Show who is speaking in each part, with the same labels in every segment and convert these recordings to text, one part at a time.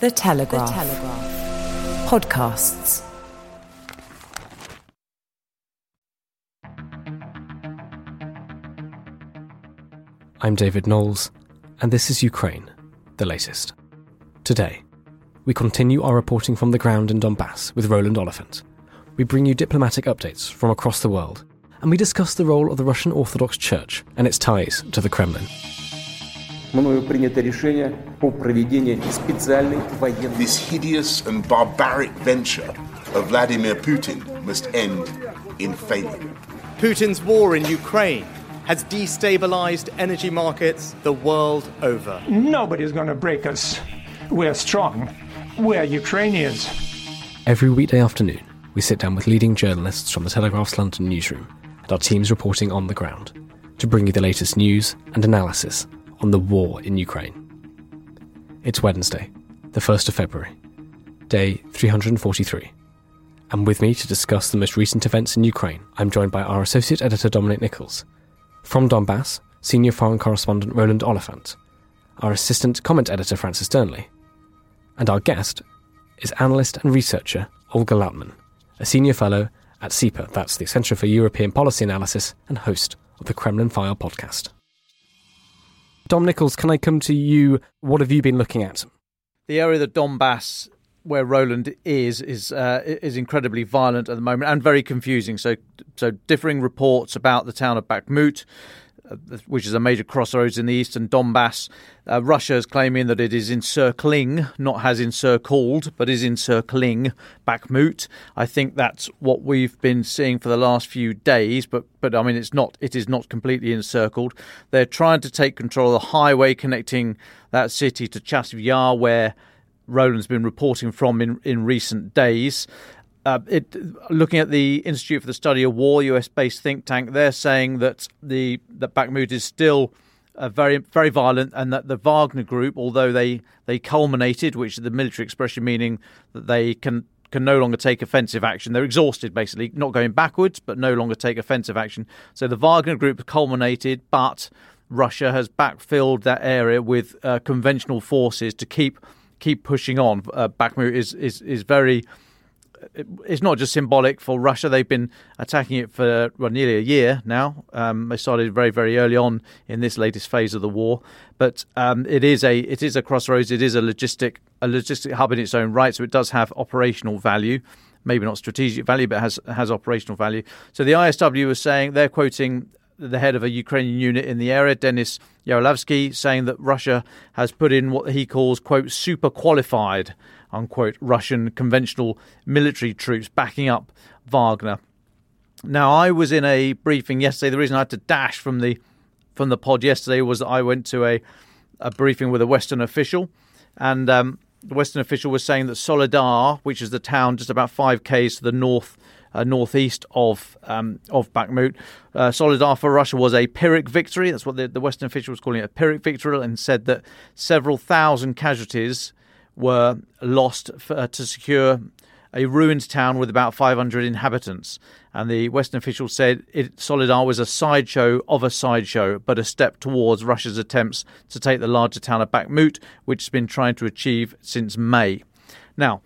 Speaker 1: The Telegraph. The Telegraph. Podcasts.
Speaker 2: I'm David Knowles, and this is Ukraine, the latest. Today, we continue our reporting from the ground in Donbass with Roland Oliphant. We bring you diplomatic updates from across the world, and we discuss the role of the Russian Orthodox Church and its ties to the Kremlin.
Speaker 3: This hideous and barbaric venture of Vladimir Putin must end in failure.
Speaker 4: Putin's war in Ukraine has destabilized energy markets the world over.
Speaker 5: Nobody's going to break us. We're strong. We're Ukrainians.
Speaker 2: Every weekday afternoon, we sit down with leading journalists from the Telegraph's London newsroom and our teams reporting on the ground to bring you the latest news and analysis on the war in Ukraine. It's Wednesday, the 1st of February, day 343. And with me to discuss the most recent events in Ukraine, I'm joined by our associate editor Dominic Nicholls, From Donbass, senior foreign correspondent Roland Oliphant, our assistant comment editor Francis Dearnley, and our guest is analyst and researcher Olga Lautman, a senior fellow at CEPA, that's the Centre for European Policy Analysis, and host of the Kremlin File podcast. Dom Nicholls, can I come to you? What have you been looking at?
Speaker 4: The area of Donbass where Roland is is uh, is incredibly violent at the moment and very confusing. So so differing reports about the town of Bakhmut, which is a major crossroads in the eastern Donbass. Uh, Russia is claiming that it is encircling, not has encircled, but is encircling Bakhmut. I think that's what we've been seeing for the last few days, but but I mean it's not it is not completely encircled. They're trying to take control of the highway connecting that city to Chasiv Yar, where Roland's been reporting from in, in recent days. Uh, it, looking at the Institute for the Study of War, US-based think tank, they're saying that the that Bakhmut is still uh, very very violent, and that the Wagner Group, although they they culminated, which is the military expression meaning that they can can no longer take offensive action. They're exhausted, basically, not going backwards, but no longer take offensive action. So the Wagner Group culminated, but Russia has backfilled that area with uh, conventional forces to keep keep pushing on. Uh, Bakhmut is is is very. It's not just symbolic for Russia. They've been attacking it for well, nearly a year now. Um, they started very, very early on in this latest phase of the war. But um, it is a it is a crossroads. It is a logistic a logistic hub in its own right. So it does have operational value maybe not strategic value, but has has operational value. So the ISW was saying they're quoting the head of a Ukrainian unit in the area, Denis Yaroslavsky, saying that Russia has put in what he calls, quote, super qualified, unquote, Russian conventional military troops backing up Wagner. Now, I was in a briefing yesterday. The reason I had to dash from the from the pod yesterday was that I went to a, a briefing with a Western official, and um, the Western official was saying that Soledar, which is the town just about five k's to the north uh, northeast of um, of Bakhmut. Uh, Soledar for Russia was a Pyrrhic victory. That's what the, the Western official was calling it, a Pyrrhic victory, and said that several thousand casualties were lost for, uh, to secure a ruined town with about 500 inhabitants. And the Western official said it, Soledar was a sideshow of a sideshow, but a step towards Russia's attempts to take the larger town of Bakhmut, which it's been trying to achieve since May. Now,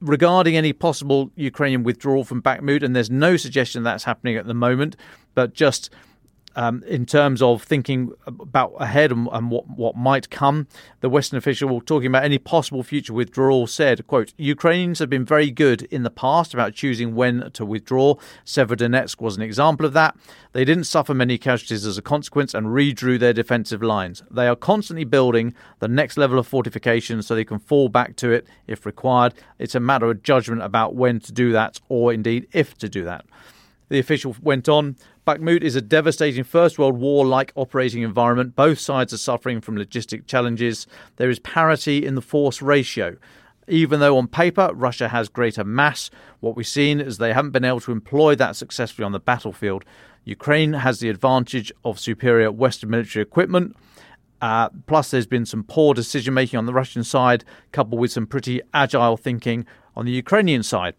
Speaker 4: regarding any possible Ukrainian withdrawal from Bakhmut, and there's no suggestion that's happening at the moment, but just um, in terms of thinking about ahead and, and, what, what might come, the Western official talking about any possible future withdrawal said, quote, Ukrainians have been very good in the past about choosing when to withdraw. Severodonetsk was an example of that. They didn't suffer many casualties as a consequence and redrew their defensive lines. They are constantly building the next level of fortification so they can fall back to it if required. It's a matter of judgment about when to do that or indeed if to do that. The official went on Bakhmut is a devastating First World War like operating environment. Both sides are suffering from logistic challenges. There is parity in the force ratio. Even though on paper Russia has greater mass, what we've seen is they haven't been able to employ that successfully on the battlefield. Ukraine has the advantage of superior Western military equipment. Uh, plus, there's been some poor decision making on the Russian side, coupled with some pretty agile thinking on the Ukrainian side.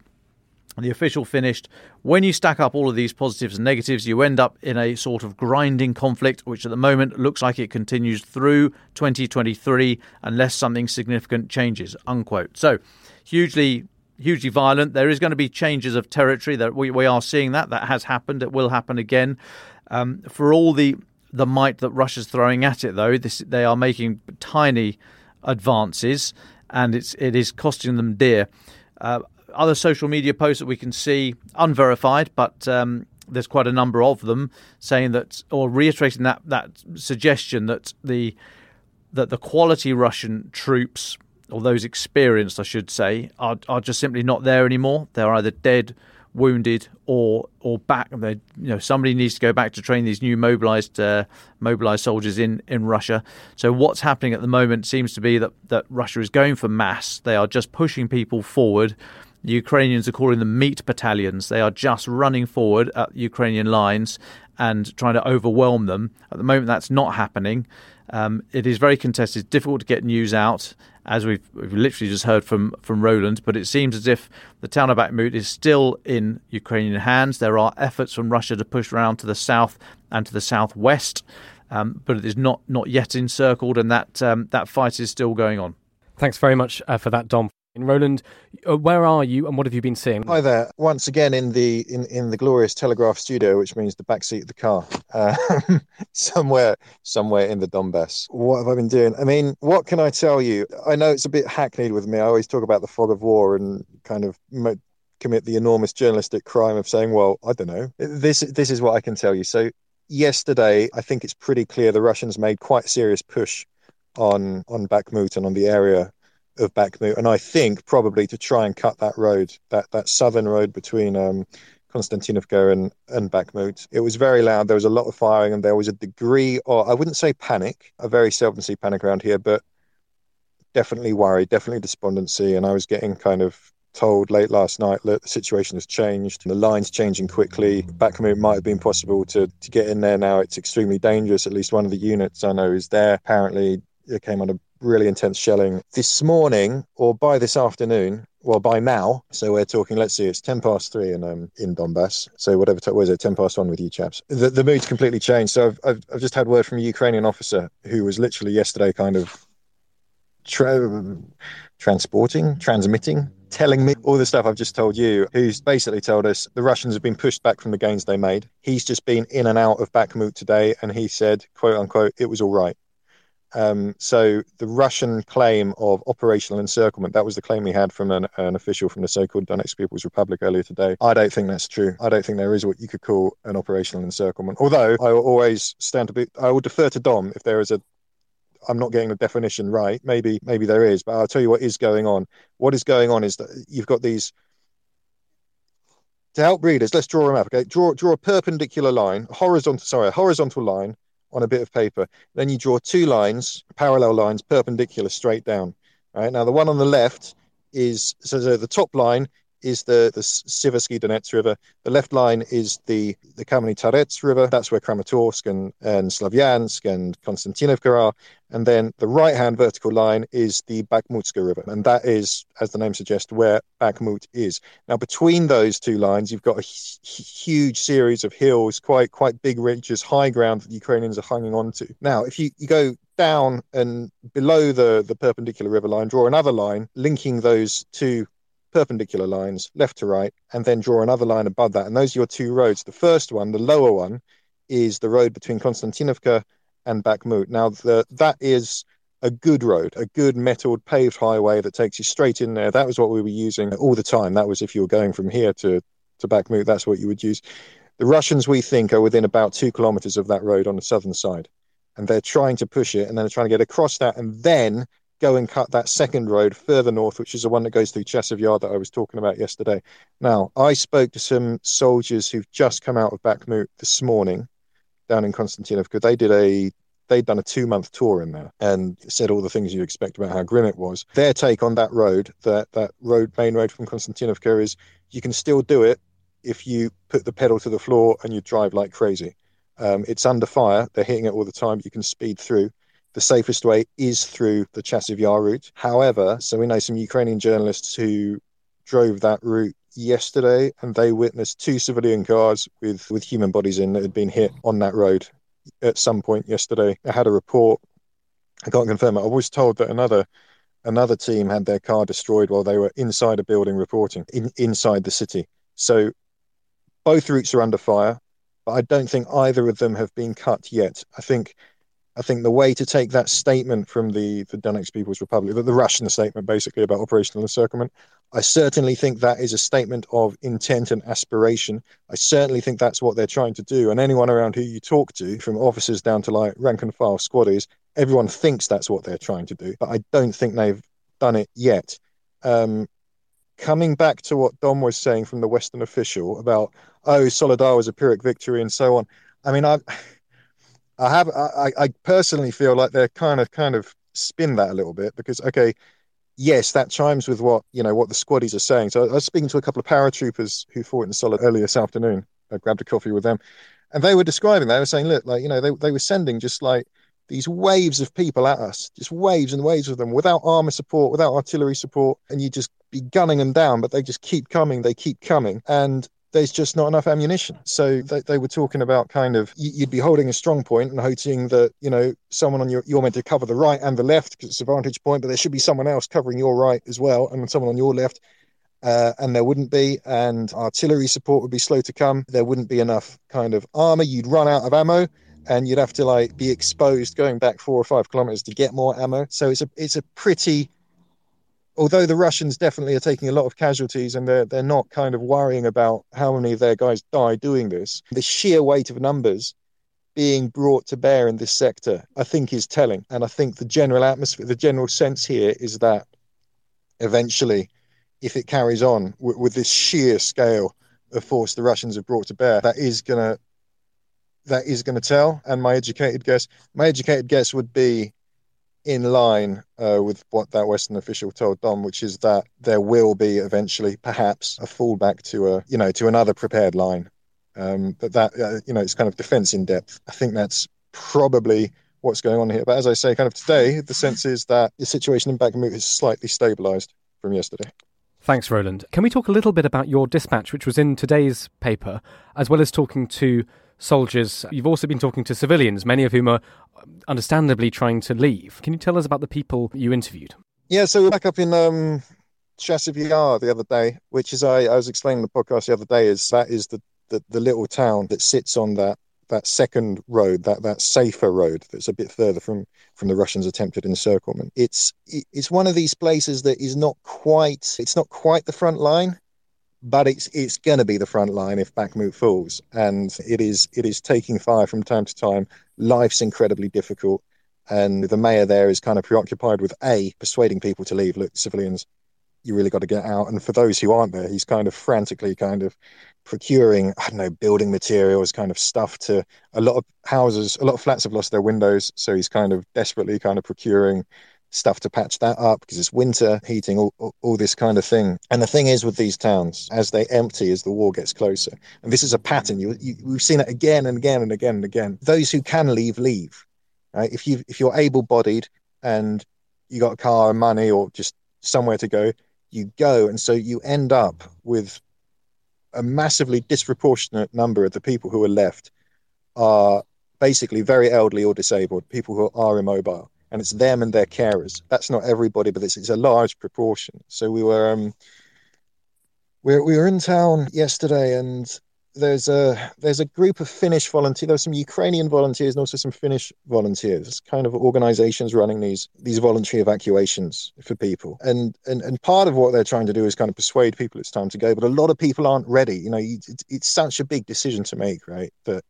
Speaker 4: The official finished. When you stack up all of these positives and negatives, you end up in a sort of grinding conflict, which at the moment looks like it continues through 2023 unless something significant changes. Unquote. So, hugely, hugely violent. There is going to be changes of territory. That we, we are seeing that. That has happened. It will happen again. Um, for all the the might that Russia's throwing at it, though, this, they are making tiny advances, and it's it is costing them dear. Uh, other social media posts that we can see, unverified, but um, there's quite a number of them saying that or reiterating that that suggestion that the that the quality Russian troops or those experienced, I should say, are are just simply not there anymore. They're either dead, wounded, or or back. They, you know, somebody needs to go back to train these new mobilized uh, mobilized soldiers in in Russia. So what's happening at the moment seems to be that that Russia is going for mass. They are just pushing people forward the Ukrainians are calling them meat battalions. They are just running forward at Ukrainian lines and trying to overwhelm them. At the moment, that's not happening. Um, it is very contested. Difficult to get news out, as we've, we've, literally just heard from, from Roland. But it seems as if the town of Bakhmut is still in Ukrainian hands. There are efforts from Russia to push around to the south and to the southwest, um, but it is not not yet encircled, and that um, that fight is still going on.
Speaker 2: Thanks very much uh, for that, Dom. In Roland, uh, where are you and what have you been seeing?
Speaker 6: Hi there. Once again in the in, in the glorious Telegraph studio, which means the back seat of the car, uh, somewhere somewhere in the Donbass. What have I been doing? I mean, what can I tell you? I know it's a bit hackneyed with me. I always talk about the fog of war and kind of mo- commit the enormous journalistic crime of saying, "Well, I don't know." This this is what I can tell you. So yesterday, I think it's pretty clear the Russians made quite serious push on on Bakhmut and on the area of Bakhmut, and I think probably to try and cut that road, that that southern road between um, Konstantinovka and, and Bakhmut. It was very loud. There was a lot of firing, and there was a degree, or I wouldn't say panic. I very seldom see panic around here, but definitely worry, definitely despondency. And I was getting kind of told late last night that the situation has changed. The line's changing quickly. Bakhmut might have been possible to, to get in there now. It's extremely dangerous. At least one of the units I know is there. Apparently, it came under really intense shelling this morning or by this afternoon. Well by now. So we're talking let's see it's 10 past 3 in um in donbass. So whatever was it? 10 past 1 with you chaps. The, the mood's completely changed. So I've, I've, I've just had word from a ukrainian officer who was literally yesterday kind of tra- transporting transmitting telling me all the stuff I've just told you, who's basically told us the Russians have been pushed back from the gains they made. He's just been in and out of Bakhmut today, and he said, quote unquote, it was all right. Um, so the Russian claim of operational encirclement, that was the claim we had from an, an official from the so-called Donetsk People's Republic earlier today. I don't think that's true. I don't think there is what you could call an operational encirclement. Although I will always stand to be, I will defer to Dom if there is a I'm not getting the definition right. Maybe maybe there is, but I'll tell you what is going on. What is going on is that you've got these to help readers. Let's draw a map. Okay, draw draw a perpendicular line, horizontal. Sorry, a horizontal line on a bit of paper. Then you draw two lines, parallel lines, perpendicular, straight down. Right now, the one on the left is so, so the top line is the the Siversky Donets River. The left line is the the Kamenny Tarets River. That's where Kramatorsk and, and Slavyansk and Konstantinovka are. And then the right hand vertical line is the Bakhmutska River. And that is, as the name suggests, where Bakhmut is. Now, between those two lines, you've got a huge series of hills, quite quite big ridges, high ground that the Ukrainians are hanging on to. Now, if you, you go down and below the, the perpendicular river line, draw another line linking those two perpendicular lines left to right, and then draw another line above that. And those are your two roads. The first one, the lower one, is the road between Konstantinovka and Bakhmut. Now, the, that is a good road, a good metalled paved highway that takes you straight in there. That was what we were using all the time. That was if you were going from here to, to Bakhmut, that's what you would use. The Russians, we think, are within about two kilometers of that road on the southern side. And they're trying to push it and then they're trying to get across that and then go and cut that second road further north, which is the one that goes through Chasiv Yar that I was talking about yesterday. Now, I spoke to some soldiers who've just come out of Bakhmut this morning down in Konstantinovka. They did a they'd done a two month tour in there and said all the things you expect about how grim it was. Their take on that road, that that road main road from Konstantinovka, is you can still do it if you put the pedal to the floor and you drive like crazy. Um, it's under fire; they're hitting it all the time. You can speed through the safest way is through the Chasiv Yar route. However, so we know some Ukrainian journalists who drove that route yesterday, and they witnessed two civilian cars with with human bodies in that had been hit on that road at some point yesterday. I had a report. I can't confirm it. I was told that another another team had their car destroyed while they were inside a building reporting in, inside the city. So both routes are under fire, but I don't think either of them have been cut yet. I think I think the way to take that statement from the, the Donetsk People's Republic, the, the Russian statement basically about operational encirclement, I certainly think that is a statement of intent and aspiration. I certainly think that's what they're trying to do. And anyone around who you talk to, from officers down to like rank and file squaddies, everyone thinks that's what they're trying to do. But I don't think they've done it yet. Um, coming back to what Dom was saying from the Western official about, oh, Soledar was a Pyrrhic victory and so on. I mean, I I have I, I personally feel like they're kind of kind of spin that a little bit because okay, yes, that chimes with what you know what the squaddies are saying. So I was speaking to a couple of paratroopers who fought in Soledar earlier this afternoon. I grabbed a coffee with them, and they were describing. They were saying, look, like you know, they they were sending just like these waves of people at us, just waves and waves of them, without armor support, without artillery support, and you just be gunning them down, but they just keep coming, they keep coming, and there's just not enough ammunition. So they, they were talking about kind of you'd be holding a strong point and hoping that you know someone on your you're meant to cover the right and the left because it's a vantage point, but there should be someone else covering your right as well, and someone on your left. Uh, and there wouldn't be, and artillery support would be slow to come. There wouldn't be enough kind of armor. You'd run out of ammo, and you'd have to like be exposed going back four or five kilometers to get more ammo. So it's a it's a pretty although the Russians definitely are taking a lot of casualties and they're they're not kind of worrying about how many of their guys die doing this, the sheer weight of numbers being brought to bear in this sector, I think, is telling. And I think the general atmosphere, the general sense here is that eventually, if it carries on w- with this sheer scale of force the Russians have brought to bear, that is gonna that is to tell. And my educated guess, my educated guess would be in line uh, with what that Western official told Dom, which is that there will be eventually, perhaps, a fallback to a you know to another prepared line. Um, but that uh, you know it's kind of defence in depth. I think that's probably what's going on here. But as I say, kind of today, the sense is that the situation in Bakhmut has slightly stabilised from yesterday.
Speaker 2: Thanks, Roland. Can we talk a little bit about your dispatch, which was in today's paper, as well as talking to soldiers. You've also been talking to civilians, many of whom are understandably trying to leave. Can you tell us about the people you interviewed?
Speaker 6: Yeah, so we're back up in um, Chasiv Yar the other day, which is I, I was explaining the podcast the other day is that is the, the, the little town that sits on that that second road, that that safer road that's a bit further from from the Russians' attempted encirclement. It's it's one of these places that is not quite it's not quite the front line, but it's it's going to be the front line if Bakhmut falls, and it is it is taking fire from time to time. Life's incredibly difficult, and the mayor there is kind of preoccupied with a persuading people to leave. Look, civilians, you really got to get out. And for those who aren't there, he's kind of frantically kind of procuring I don't know building materials, kind of stuff to a lot of houses. A lot of flats have lost their windows, so he's kind of desperately kind of procuring stuff to patch that up because it's winter, heating, all, all, all, this kind of thing. And the thing is with these towns, as they empty as the war gets closer, and this is a pattern, you, you, we've seen it again and again and again and again. Those who can leave, leave. Right? If, you, if you're able bodied and you got a car and money or just somewhere to go, you go. And so you end up with a massively disproportionate number of the people who are left are basically very elderly or disabled, people who are immobile and it's them and their carers. That's not everybody, but it's, it's a large proportion. So we were um, we we were in town yesterday, and there's a there's a group of Finnish volunteers. There's some Ukrainian volunteers and also some Finnish volunteers. Kind of organisations running these these voluntary evacuations for people. And and and part of what they're trying to do is kind of persuade people it's time to go. But a lot of people aren't ready. You know, it's, it's such a big decision to make, right? That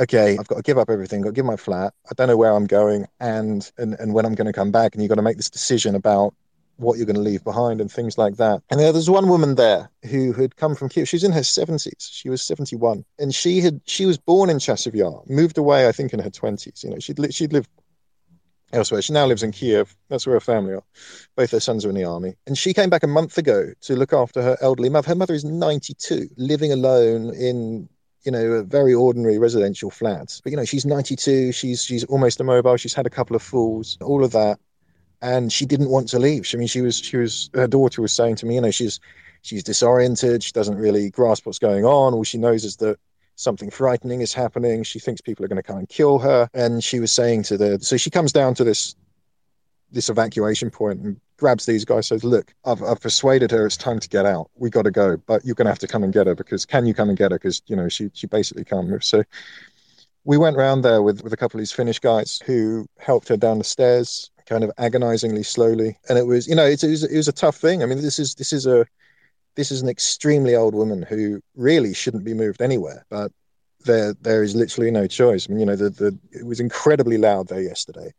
Speaker 6: okay, I've got to give up everything, I've got to give my flat. I don't know where I'm going and, and, and when I'm going to come back. And you've got to make this decision about what you're going to leave behind and things like that. And there was one woman there who had come from Kiev. She was in her 70s. She was 71. And she had she was born in Chasiv Yar, moved away, I think, in her 20s. You know, she'd, li- she'd lived elsewhere. She now lives in Kiev. That's where her family are. Both her sons are in the army. And she came back a month ago to look after her elderly mother. Her mother is 92, living alone in you know, a very ordinary residential flat. But you know, she's 92. She's she's almost immobile. She's had a couple of falls, all of that, and she didn't want to leave. I mean, she was she was her daughter was saying to me, you know, she's she's disoriented. She doesn't really grasp what's going on. All she knows is that something frightening is happening. She thinks people are going to come and kill her. And she was saying to the, so she comes down to this this evacuation point and grabs these guys says look I've, I've persuaded her it's time to get out. We got to go but you're going to have to come and get her because can you come and get her? Because you know she she basically can't move. So we went round there with with a couple of these finnish guys who helped her down the stairs kind of agonizingly slowly. And it was you know it, it, was, it was a tough thing. I mean this is this is a this is an extremely old woman who really shouldn't be moved anywhere but there there is literally no choice. I mean you know the, the it was incredibly loud there yesterday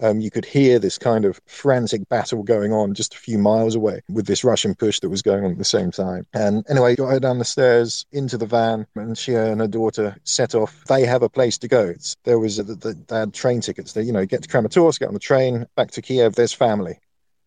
Speaker 6: um, you could hear this kind of frantic battle going on just a few miles away with this Russian push that was going on at the same time. And anyway, got her down the stairs into the van, and she and her daughter set off. They have a place to go. It's, there was a, the, they had train tickets. They, you know, get to Kramatorsk, get on the train back to Kiev. There's family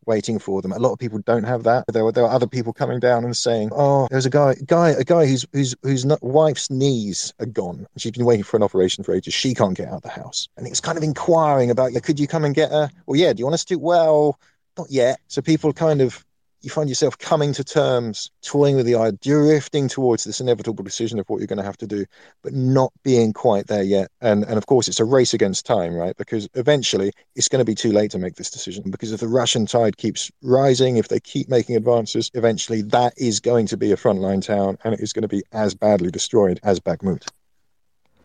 Speaker 6: waiting for them. A lot of people don't have that. There were there were other people coming down and saying, "Oh, there's a guy, guy, a guy whose whose whose wife's knees are gone. She's been waiting for an operation for ages. She can't get out of the house." And it was kind of inquiring about, "Could you come and get her?" Well, yeah. Do you want us to? Well, not yet. So people kind of you find yourself coming to terms, toying with the idea, drifting towards this inevitable decision of what you're going to have to do, but not being quite there yet. And and of course, it's a race against time, right? Because eventually, it's going to be too late to make this decision. Because if the Russian tide keeps rising, if they keep making advances, eventually that is going to be a frontline town, and it is going to be as badly destroyed as Bakhmut.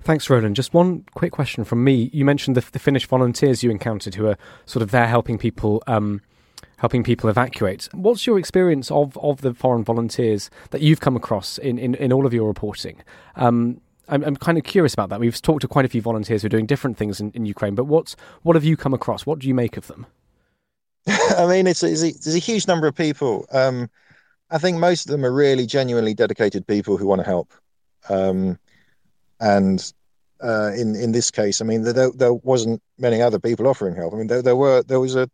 Speaker 2: Thanks, Roland. Just one quick question from me. You mentioned the, the Finnish volunteers you encountered who are sort of there helping people. Um, helping people evacuate. What's your experience of, of the foreign volunteers that you've come across in, in, in all of your reporting? Um, I'm, I'm, kind of curious about that. We've talked to quite a few volunteers who are doing different things in, in Ukraine, but what's, what have you come across? What do you make of them?
Speaker 6: I mean, it's, it's a, there's a huge number of people. Um, I think most of them are really genuinely dedicated people who want to help. Um, and uh, in in this case, I mean, there, there wasn't many other people offering help. I mean, there, there were there was a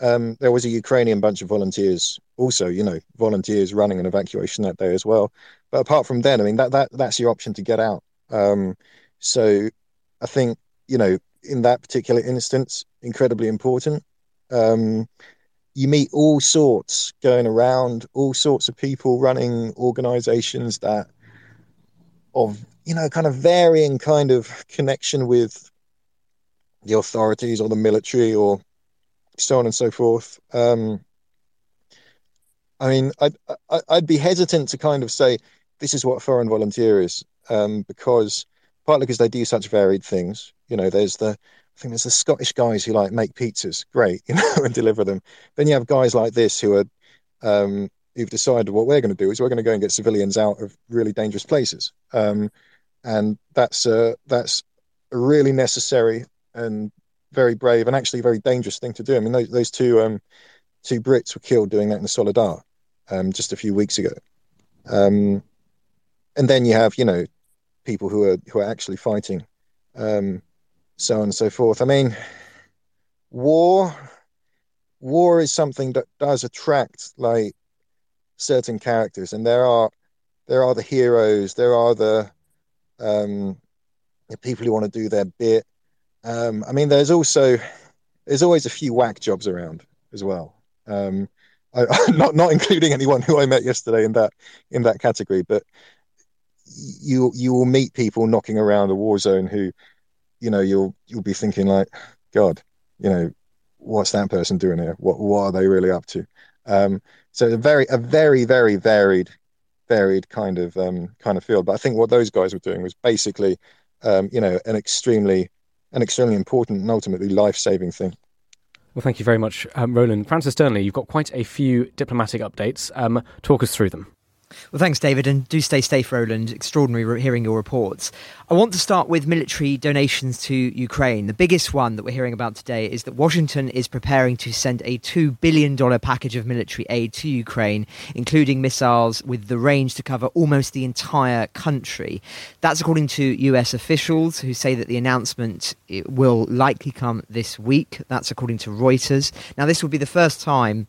Speaker 6: um, there was a Ukrainian bunch of volunteers, also, you know, volunteers running an evacuation that day as well. But apart from then, I mean, that that that's your option to get out. Um, so I think you know, in that particular instance, incredibly important. Um, you meet all sorts going around, all sorts of people running organizations that of you know kind of varying kind of connection with the authorities or the military or so on and so forth. Um, I mean, I'd, I'd be hesitant to kind of say this is what a foreign volunteer is, um, because partly because they do such varied things. You know, there's the I think there's the Scottish guys who like make pizzas, great, you know, and deliver them. Then you have guys like this who are um, who've decided what we're going to do is we're going to go and get civilians out of really dangerous places, um, and that's uh, that's a really necessary and very brave and actually very dangerous thing to do. I mean, those, those two um, two Brits were killed doing that in the Soledar um, just a few weeks ago. Um, and then you have, you know, people who are who are actually fighting, um, so on and so forth. I mean, war war is something that does attract like certain characters, and there are there are the heroes, there are the um, the people who want to do their bit, um, I mean, there's also there's always a few whack jobs around as well. Um, I, not not including anyone who I met yesterday in that in that category, but you you will meet people knocking around a war zone who, you know, you'll you'll be thinking like, God, you know, what's that person doing here? What what are they really up to? Um, so a very a very very varied varied kind of um, kind of field. But I think what those guys were doing was basically, um, you know, an extremely an extremely important and ultimately life saving thing.
Speaker 2: Well, thank you very much, um, Roland. Francis Dearnley, you've got quite a few diplomatic updates. Um, talk us through them.
Speaker 7: Well, thanks, David, and do stay safe, Roland. Extraordinary hearing your reports. I want to start with military donations to Ukraine. The biggest one that we're hearing about today is that Washington is preparing to send a $2 billion package of military aid to Ukraine, including missiles with the range to cover almost the entire country. That's according to US officials who say that the announcement will likely come this week. That's according to Reuters. Now, this will be the first time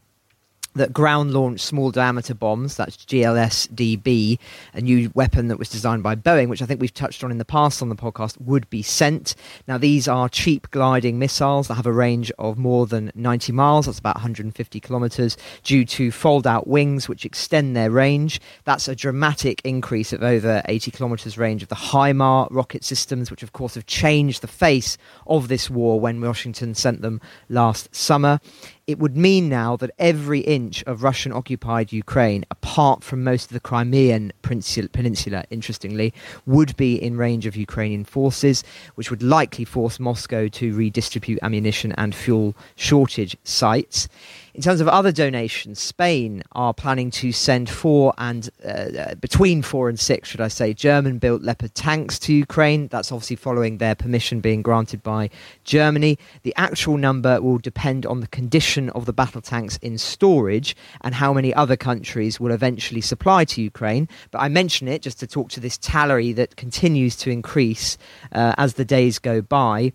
Speaker 7: that ground launched small diameter bombs, that's GLSDB, a new weapon that was designed by Boeing, which I think we've touched on in the past on the podcast, would be sent. Now, these are cheap gliding missiles that have a range of more than 90 miles, that's about 150 kilometers, due to fold out wings, which extend their range. That's a dramatic increase of over 80 kilometers range of the HIMAR rocket systems, which of course have changed the face of this war when Washington sent them last summer it would mean now that every inch of Russian occupied Ukraine, apart from most of the Crimean peninsula, interestingly, would be in range of Ukrainian forces, which would likely force Moscow to redistribute ammunition and fuel shortage sites. In terms of other donations, Spain are planning to send four and uh, uh between four and six, should I say, German built Leopard tanks to Ukraine. That's obviously following their permission being granted by Germany. The actual number will depend on the condition of the battle tanks in storage and how many other countries will eventually supply to Ukraine. But I mention it just to talk to this tally that continues to increase uh, as the days go by.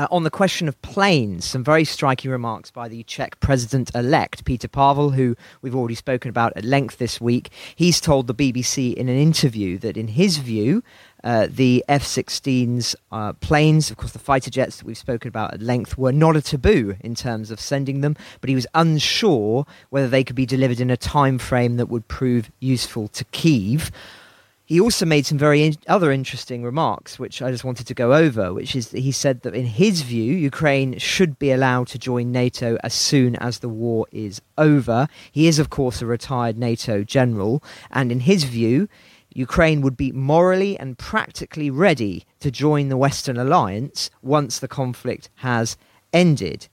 Speaker 7: Uh, on the question of planes, some very striking remarks by the Czech president elect, Peter Pavel, who we've already spoken about at length this week. He's told the BBC in an interview that, in his view, uh, the F 16's uh, planes, of course, the fighter jets that we've spoken about at length, were not a taboo in terms of sending them, but he was unsure whether they could be delivered in a time frame that would prove useful to Kiev. He also made some very in- other interesting remarks, which I just wanted to go over. Which is that he said that in his view, Ukraine should be allowed to join NATO as soon as the war is over. He is, of course, a retired NATO general, and in his view, Ukraine would be morally and practically ready to join the Western alliance once the conflict has ended.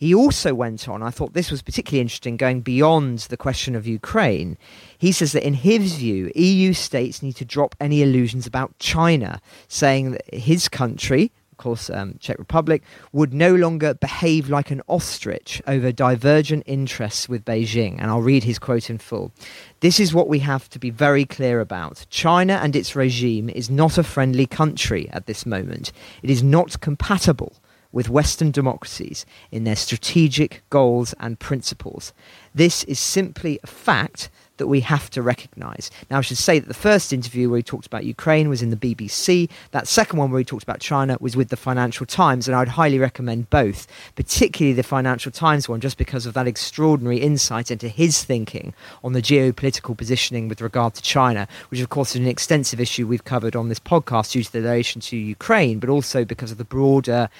Speaker 7: He also went on, I thought this was particularly interesting, going beyond the question of Ukraine. He says that in his view, EU states need to drop any illusions about China, saying that his country, of course, um, Czech Republic, would no longer behave like an ostrich over divergent interests with Beijing. And I'll read his quote in full. This is what we have to be very clear about. China and its regime is not a friendly country at this moment. It is not compatible with Western democracies in their strategic goals and principles. This is simply a fact that we have to recognise. Now, I should say that the first interview where he talked about Ukraine was in the BBC. That second one where he talked about China was with the Financial Times, and I'd highly recommend both, particularly the Financial Times one, just because of that extraordinary insight into his thinking on the geopolitical positioning with regard to China, which, of course, is an extensive issue we've covered on this podcast due to the relation to Ukraine, but also because of the broader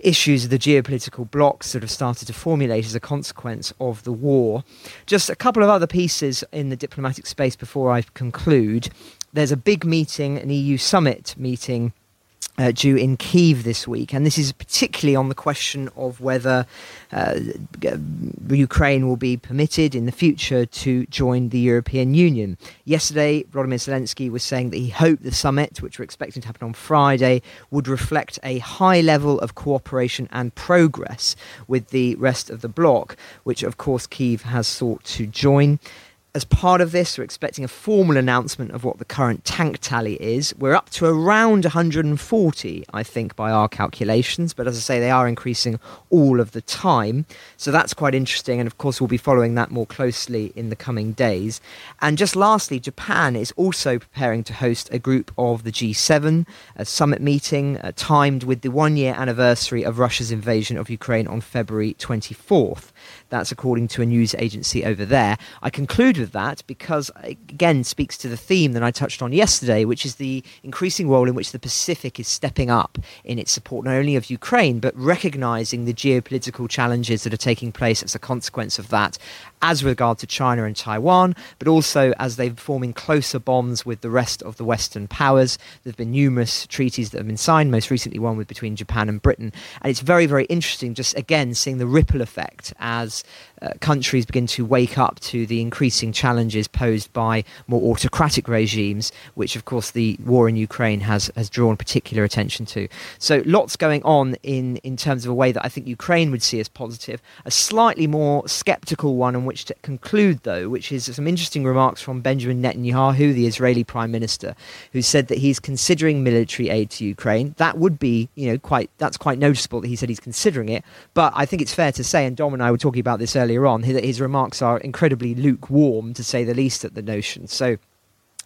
Speaker 7: issues of the geopolitical blocks that have started to formulate as a consequence of the war. Just a couple of other pieces in the diplomatic space before I conclude. There's a big meeting, an EU summit meeting uh, due in Kiev this week, and this is particularly on the question of whether uh, Ukraine will be permitted in the future to join the European Union. Yesterday, Volodymyr Zelensky was saying that he hoped the summit, which we're expecting to happen on Friday, would reflect a high level of cooperation and progress with the rest of the bloc, which of course Kiev has sought to join as part of this, we're expecting a formal announcement of what the current tank tally is. We're up to around 140, I think, by our calculations, but as I say, they are increasing all of the time. So that's quite interesting, and of course, we'll be following that more closely in the coming days. And just lastly, Japan is also preparing to host a group of the G7, a summit meeting uh, timed with the one year anniversary of Russia's invasion of Ukraine on February 24th. That's according to a news agency over there. I conclude with that because, again, speaks to the theme that I touched on yesterday, which is the increasing role in which the Pacific is stepping up in its support not only of Ukraine, but recognizing the geopolitical challenges that are taking place as a consequence of that, as regard to China and Taiwan, but also as they're forming closer bonds with the rest of the Western powers. There have been numerous treaties that have been signed, most recently one with between Japan and Britain. And it's very, very interesting just again seeing the ripple effect as uh, countries begin to wake up to the increasing challenges posed by more autocratic regimes, which, of course, the war in Ukraine has, has drawn particular attention to. So, lots going on in, in terms of a way that I think Ukraine would see as positive. A slightly more skeptical one on which to conclude, though, which is some interesting remarks from Benjamin Netanyahu, the Israeli Prime Minister, who said that he's considering military aid to Ukraine. That would be, you know, quite that's quite noticeable that he said he's considering it. But I think it's fair to say, and Dom and I were talking about about this earlier on, his, his remarks are incredibly lukewarm, to say the least, at the notion. So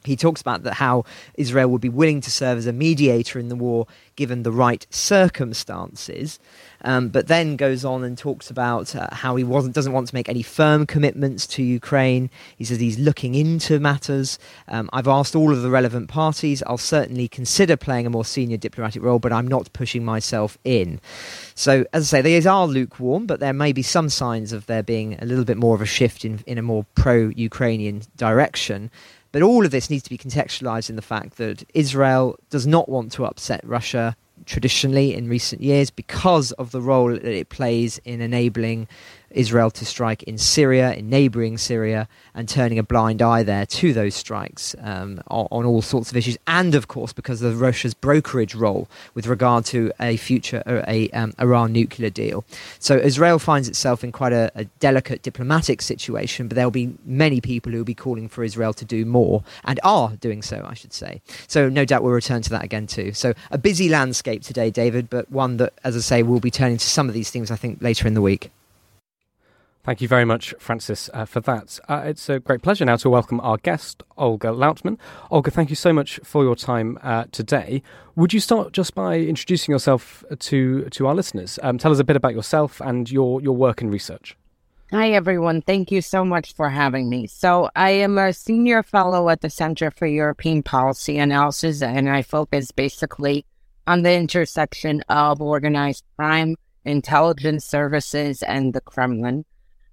Speaker 7: he talks about that how Israel would be willing to serve as a mediator in the war given the right circumstances, um, but then goes on and talks about uh, how he wasn't doesn't want to make any firm commitments to Ukraine. He says he's looking into matters. Um, I've asked all of the relevant parties. I'll certainly consider playing a more senior diplomatic role, but I'm not pushing myself in. So, as I say, these are lukewarm, but there may be some signs of there being a little bit more of a shift in, in a more pro-Ukrainian direction. But all of this needs to be contextualized in the fact that Israel does not want to upset Russia traditionally in recent years because of the role that it plays in enabling Israel to strike in Syria, in neighboring Syria, and turning a blind eye there to those strikes um, on, on, all sorts of issues, and of course because of Russia's brokerage role with regard to a future uh, a um, Iran nuclear deal. So Israel finds itself in quite a, a delicate diplomatic situation, but there will be many people who will be calling for Israel to do more and are doing so, I should say. So no doubt we'll return to that again too. So a busy landscape today, David, but one that, as I say, we'll be turning to some of these things I think later in the week.
Speaker 2: Thank you very much, Francis, uh, for that. Uh, it's a great pleasure now to welcome our guest, Olga Lautman. Olga, thank you so much for your time uh, today. Would you start just by introducing yourself to to our listeners? Um, tell us a bit about yourself and your your work and research.
Speaker 8: Hi, everyone. Thank you so much for having me. So, I am a senior fellow at the Center for European Policy Analysis, and I focus basically on the intersection of organized crime, intelligence services, and the Kremlin.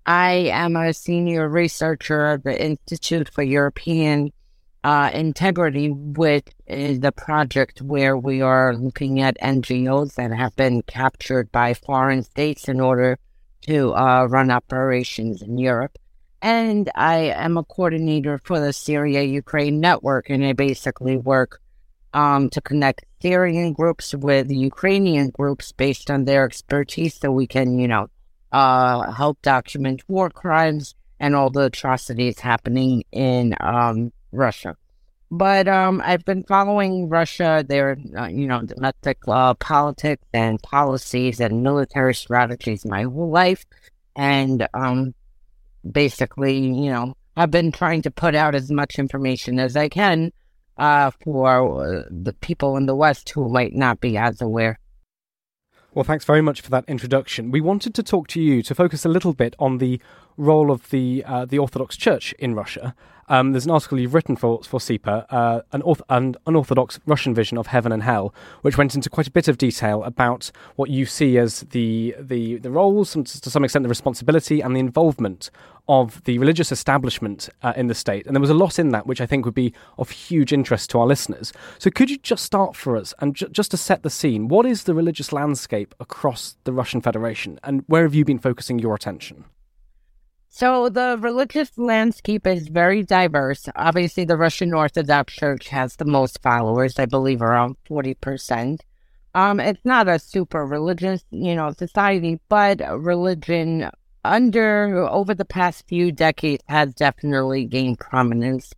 Speaker 8: I am a senior researcher at the Institute for European uh, Integrity, which is the project where we are looking at NGOs that have been captured by foreign states in order to uh, run operations in Europe. And I am a coordinator for the Syria Ukraine Network, and I basically work um, to connect Syrian groups with Ukrainian groups based on their expertise so we can, you know, uh, help document war crimes and all the atrocities happening in um, Russia. But um, I've been following Russia, their uh, you know domestic uh, politics and policies and military strategies my whole life, and um, basically, you know, I've been trying to put out as much information as I can uh, for uh, the people in the West who might not be as aware.
Speaker 2: Well, thanks very much for that introduction. We wanted to talk to you to focus a little bit on the role of the uh, the Orthodox Church in Russia. Um, there's an article you've written for for CEPA, uh, an, orth- an unorthodox Russian vision of heaven and hell, which went into quite a bit of detail about what you see as the the the roles, and to some extent the responsibility and the involvement of the religious establishment uh, in the state. And there was a lot in that which I think would be of huge interest to our listeners. So could you just start for us and ju- just to set the scene, what is the religious landscape across the Russian Federation, and where have you been focusing your attention?
Speaker 8: So the religious landscape is very diverse. Obviously, the Russian Orthodox Church has the most followers, I believe around 40%. Um, it's not a super religious, you know, society, but religion under over the past few decades has definitely gained prominence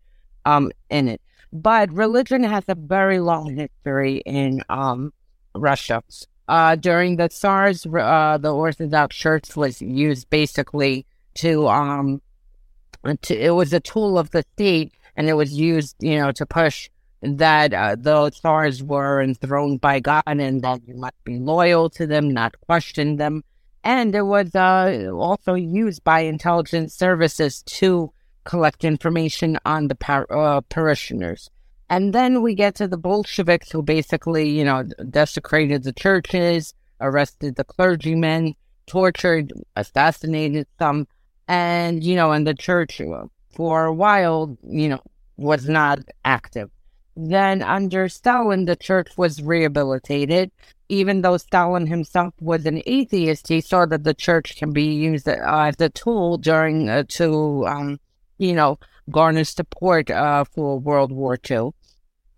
Speaker 8: um in it. But religion has a very long history in um Russia. Uh, during the Tsars, uh, the Orthodox Church was used basically to um to, it was a tool of the state and it was used you know to push that uh, the tsars were enthroned by god and that you must be loyal to them not question them. And it was uh, also used by intelligence services to collect information on the par- uh, parishioners. And then we get to the bolsheviks who basically you know desecrated the churches arrested the clergymen tortured assassinated some and, you know, and the church for a while, you know, was not active. Then under Stalin, the church was rehabilitated. Even though Stalin himself was an atheist, he saw that the church can be used uh, as a tool during uh, to, um, you know, garner support uh, for World War II.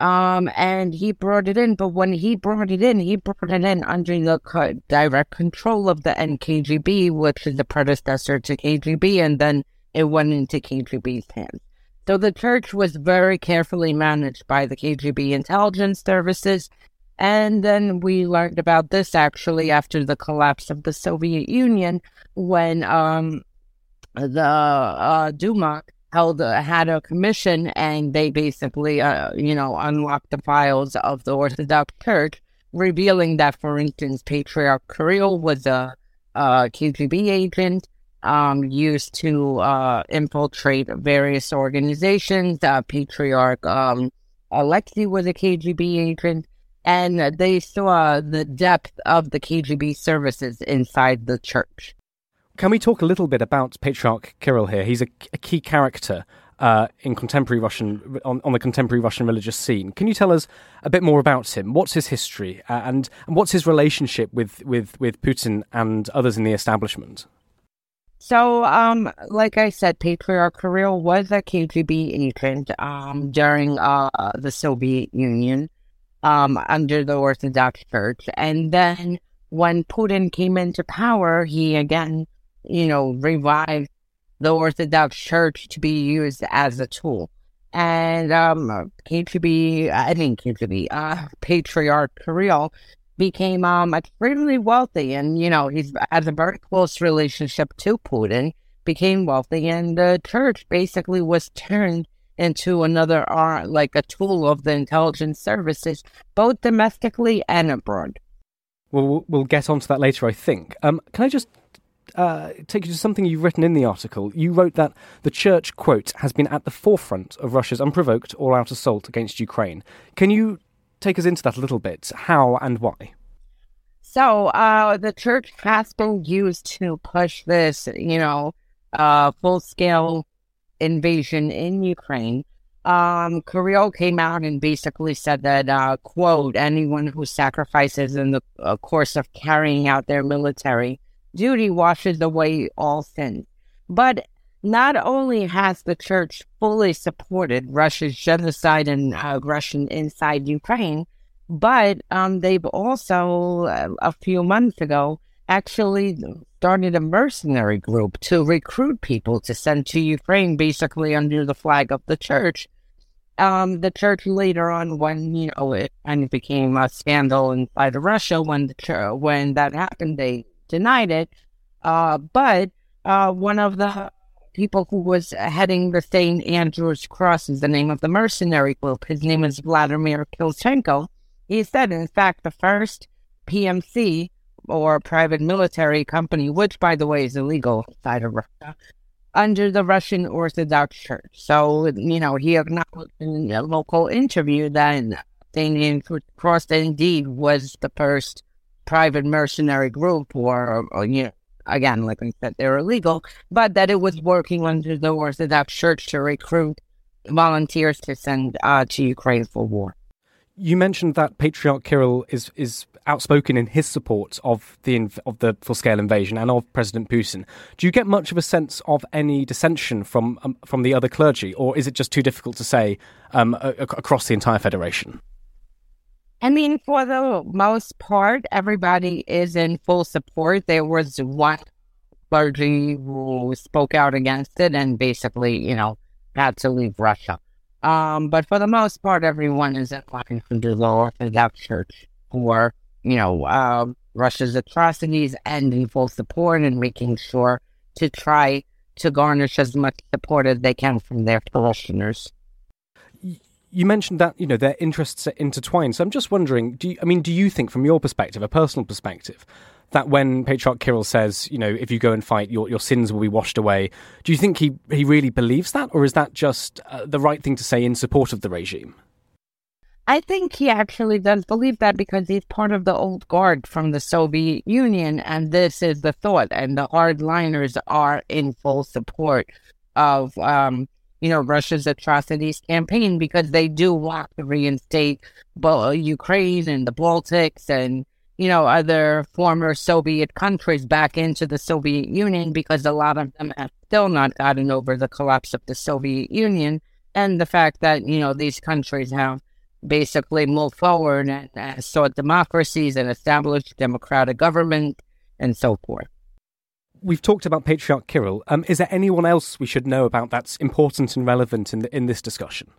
Speaker 8: Um, and he brought it in, but when he brought it in, he brought it in under the co- direct control of the NKGB, which is the predecessor to KGB, and then it went into KGB's hands. So the church was very carefully managed by the KGB intelligence services, And then we learned about this actually after the collapse of the Soviet Union when um, the uh, Duma held a, had a commission and they basically, uh, you know, unlocked the files of the Orthodox Church, revealing that, for instance, Patriarch Kirill was a, a KGB agent um, used to uh, infiltrate various organizations. Uh, Patriarch um, Alexei was a KGB agent, and they saw the depth of the KGB services inside the church.
Speaker 2: Can we talk a little bit about Patriarch Kirill here? He's a, a key character uh, in contemporary Russian on, on, the contemporary Russian religious scene. Can you tell us a bit more about him? What's his history uh, and, and what's his relationship with, with, with Putin and others in the establishment?
Speaker 8: So, um, like I said, Patriarch Kirill was a KGB agent um, during uh, the Soviet Union um, under the Orthodox Church. And then when Putin came into power, he again, you know, revived the Orthodox Church to be used as a tool. And um, KGB, I mean KGB, uh, Patriarch Kirill became um extremely wealthy, and you know he's has a very close relationship to Putin. Became wealthy, and the church basically was turned into another uh, like a tool of the intelligence services, both domestically and abroad.
Speaker 2: Well, we'll get onto that later, I think. Um, can I just uh, take you to something you've written in the article. You wrote that the church, quote, has been at the forefront of Russia's unprovoked all out assault against Ukraine. Can you take us into that a little bit. How and why?
Speaker 8: So, uh, the church has been used to push this, you know, uh, full scale invasion in Ukraine. Um, Kirill came out and basically said that, uh, quote, anyone who sacrifices in the uh, course of carrying out their military duty washes away all sins. But not only has the church fully supported Russia's genocide and uh, aggression inside Ukraine, but um, they've also, uh, a few months ago, actually started a mercenary group to recruit people to send to Ukraine, basically under the flag of the church. Um, the church later on, when you know it became a scandal inside of Russia, when the when that happened, they denied it. Uh, but uh, one of the people who was heading the St. Andrew's Cross is the name of the mercenary group. His name is Vladimir Kilchenko. He said, in fact, the first PMC or private military company, which, by the way, is illegal outside of Russia, under the Russian Orthodox Church. So, you know, he acknowledged in a local interview that St. Andrew's Cross indeed was the first private mercenary group or, or you know, again, like I said, they're illegal, but that it was working under the Orthodox Church to recruit volunteers to send uh, to Ukraine for war.
Speaker 2: You mentioned that Patriarch Kirill is is outspoken in his support of the of the full scale invasion and of President Putin. Do you get much of a sense of any dissension from um, from the other clergy, or is it just too difficult to say um, across the entire federation?
Speaker 8: I mean, for the most part, everybody is in full support. There was one clergy who spoke out against it and basically, you know, had to leave Russia. Um, but for the most part, everyone is in line to the Orthodox Church for, you know, uh, Russia's atrocities and in full support and making sure to try to garnish as much support as they can from their parishioners
Speaker 2: you mentioned that you know their interests are intertwined. So I'm just wondering, do you, I mean, do you think, from your perspective, a personal perspective, that when Patriarch Kirill says, you know, if you go and fight, your your sins will be washed away, do you think he he really believes that, or is that just uh, the right thing to say in support of the regime?
Speaker 8: I think he actually does believe that because he's part of the old guard from the Soviet Union, and this is the thought, and the hardliners are in full support of um, you know, Russia's atrocities campaign because they do want to reinstate Ukraine and the Baltics and, you know, other former Soviet countries back into the Soviet Union because a lot of them have still not gotten over the collapse of the Soviet Union and the fact that, you know, these countries have basically moved forward and uh, sought democracies and established democratic government and so forth
Speaker 2: we've talked about Patriarch Kirill. Um, is there anyone else we should know about that's important and relevant in the, in this discussion?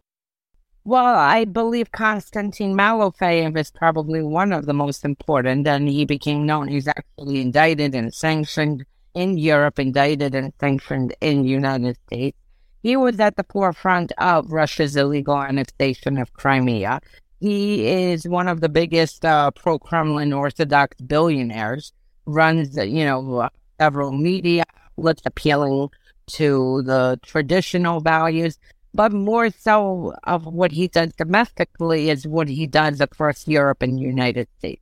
Speaker 8: Well, I believe Konstantin Malofeyev is probably one of the most important, and he became known. He's actually indicted and sanctioned in Europe, indicted and sanctioned in the United States. He was at the forefront of Russia's illegal annexation of Crimea. He is one of the biggest uh, pro-Kremlin Orthodox billionaires. Runs, you know, several media outlets appealing to the traditional values but more so of what he does domestically is what he does across Europe and United States.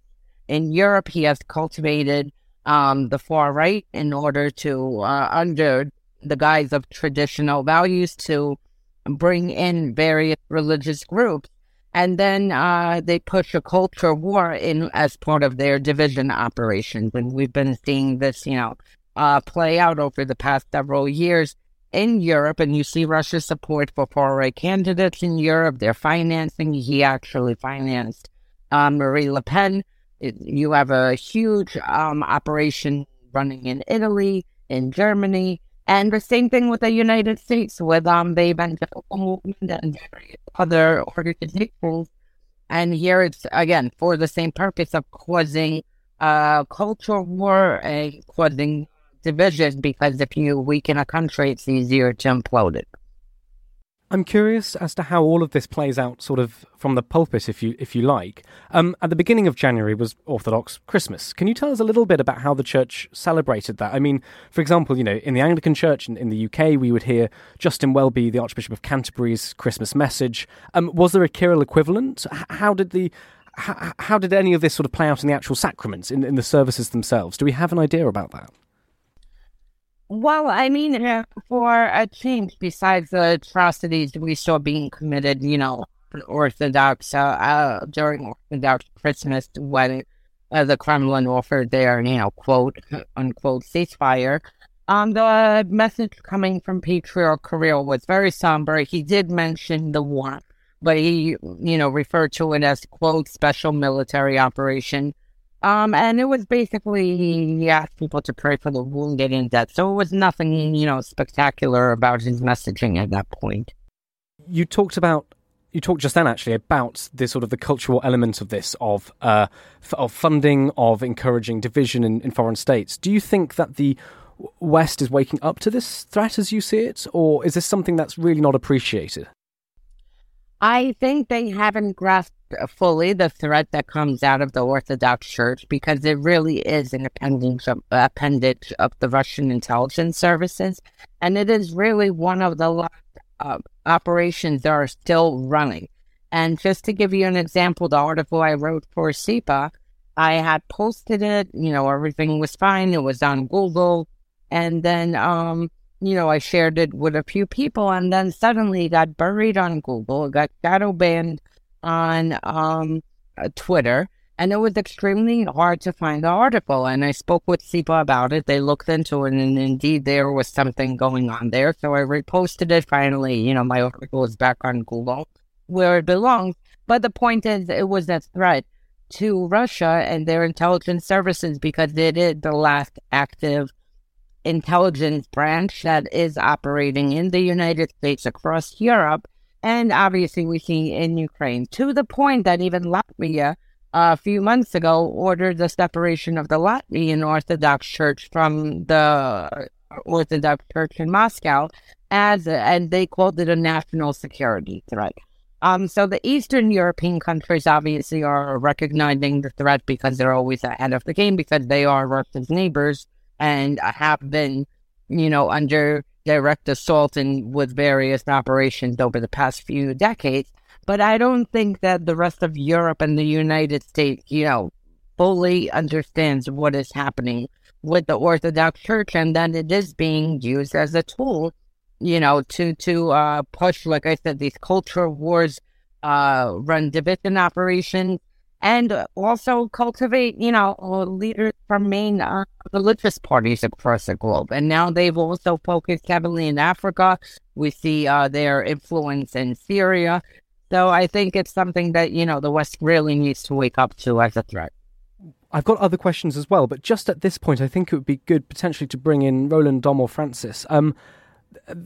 Speaker 8: In Europe, he has cultivated um, the far right in order to, uh, under the guise of traditional values, to bring in various religious groups. And then uh, they push a culture war in as part of their division operations. And we've been seeing this, you know, uh, play out over the past several years in Europe, and you see Russia's support for far right candidates in Europe. They're financing. He actually financed um, Marie Le Pen. It, you have a huge um, operation running in Italy, in Germany, and the same thing with the United States with um, the evangelical movement and other organizations. And here it's again for the same purpose of causing uh, cultural war, and causing division because if you weaken a country, it's easier to implode it.
Speaker 2: I'm curious as to how all of this plays out, sort of from the pulpit, if you if you like. Um, at the beginning of January was Orthodox Christmas. Can you tell us a little bit about how the church celebrated that? I mean, for example, you know, in the Anglican Church in, in the UK, we would hear Justin Welby, the Archbishop of Canterbury's Christmas message. Um, was there a Kirill equivalent? How did the how, how, did any of this sort of play out in the actual sacraments in, in the services themselves? Do we have an idea about that?
Speaker 8: Well, I mean, uh, for a change, besides the atrocities we saw being committed, you know, Orthodox uh, uh, during Orthodox Christmas when uh, the Kremlin offered their, you know, quote unquote ceasefire. Um, the message coming from Patriarch Kirill was very somber. He did mention the war, but he, you know, referred to it as quote special military operation. Um, and it was basically he asked people to pray for the wounded and dead. So it was nothing, you know, spectacular about his messaging at that point.
Speaker 2: You talked about you talked just then actually about the sort of the cultural element of this of uh, f- of funding of encouraging division in, in foreign states. Do you think that the West is waking up to this threat as you see it, or is this something that's really not appreciated?
Speaker 8: I think they haven't grasped fully the threat that comes out of the Orthodox Church because it really is an appendage of, appendage of the Russian intelligence services. And it is really one of the uh, operations that are still running. And just to give you an example, the article I wrote for CEPA, I had posted it, you know, everything was fine. It was on Google. And then, um, you know, I shared it with a few people, and then suddenly got buried on Google. Got shadow banned on um, uh, Twitter, and it was extremely hard to find the article. And I spoke with CEPA about it. They looked into it, and indeed there was something going on there. So I reposted it. Finally, you know, my article is back on Google where it belongs. But the point is, it was a threat to Russia and their intelligence services because it is the last active intelligence branch that is operating in the United States across Europe and obviously we see in Ukraine, to the point that even Latvia a few months ago ordered the separation of the Latvian Orthodox Church from the Orthodox Church in Moscow as a, and they called it a national security threat. Um, so the Eastern European countries obviously are recognizing the threat because they're always ahead of the game because they are Russia's neighbors and I have been, you know, under direct assault and with various operations over the past few decades. But I don't think that the rest of Europe and the United States, you know, fully understands what is happening with the Orthodox Church and that it is being used as a tool, you know, to to uh, push, like I said, these culture wars, uh, run division operations, and also cultivate, you know, leaders from main uh, religious parties across the globe. And now they've also focused heavily in Africa. We see uh, their influence in Syria. So I think it's something that, you know, the West really needs to wake up to as a threat.
Speaker 2: I've got other questions as well, but just at this point, I think it would be good potentially to bring in Roland Dom or Francis. Um,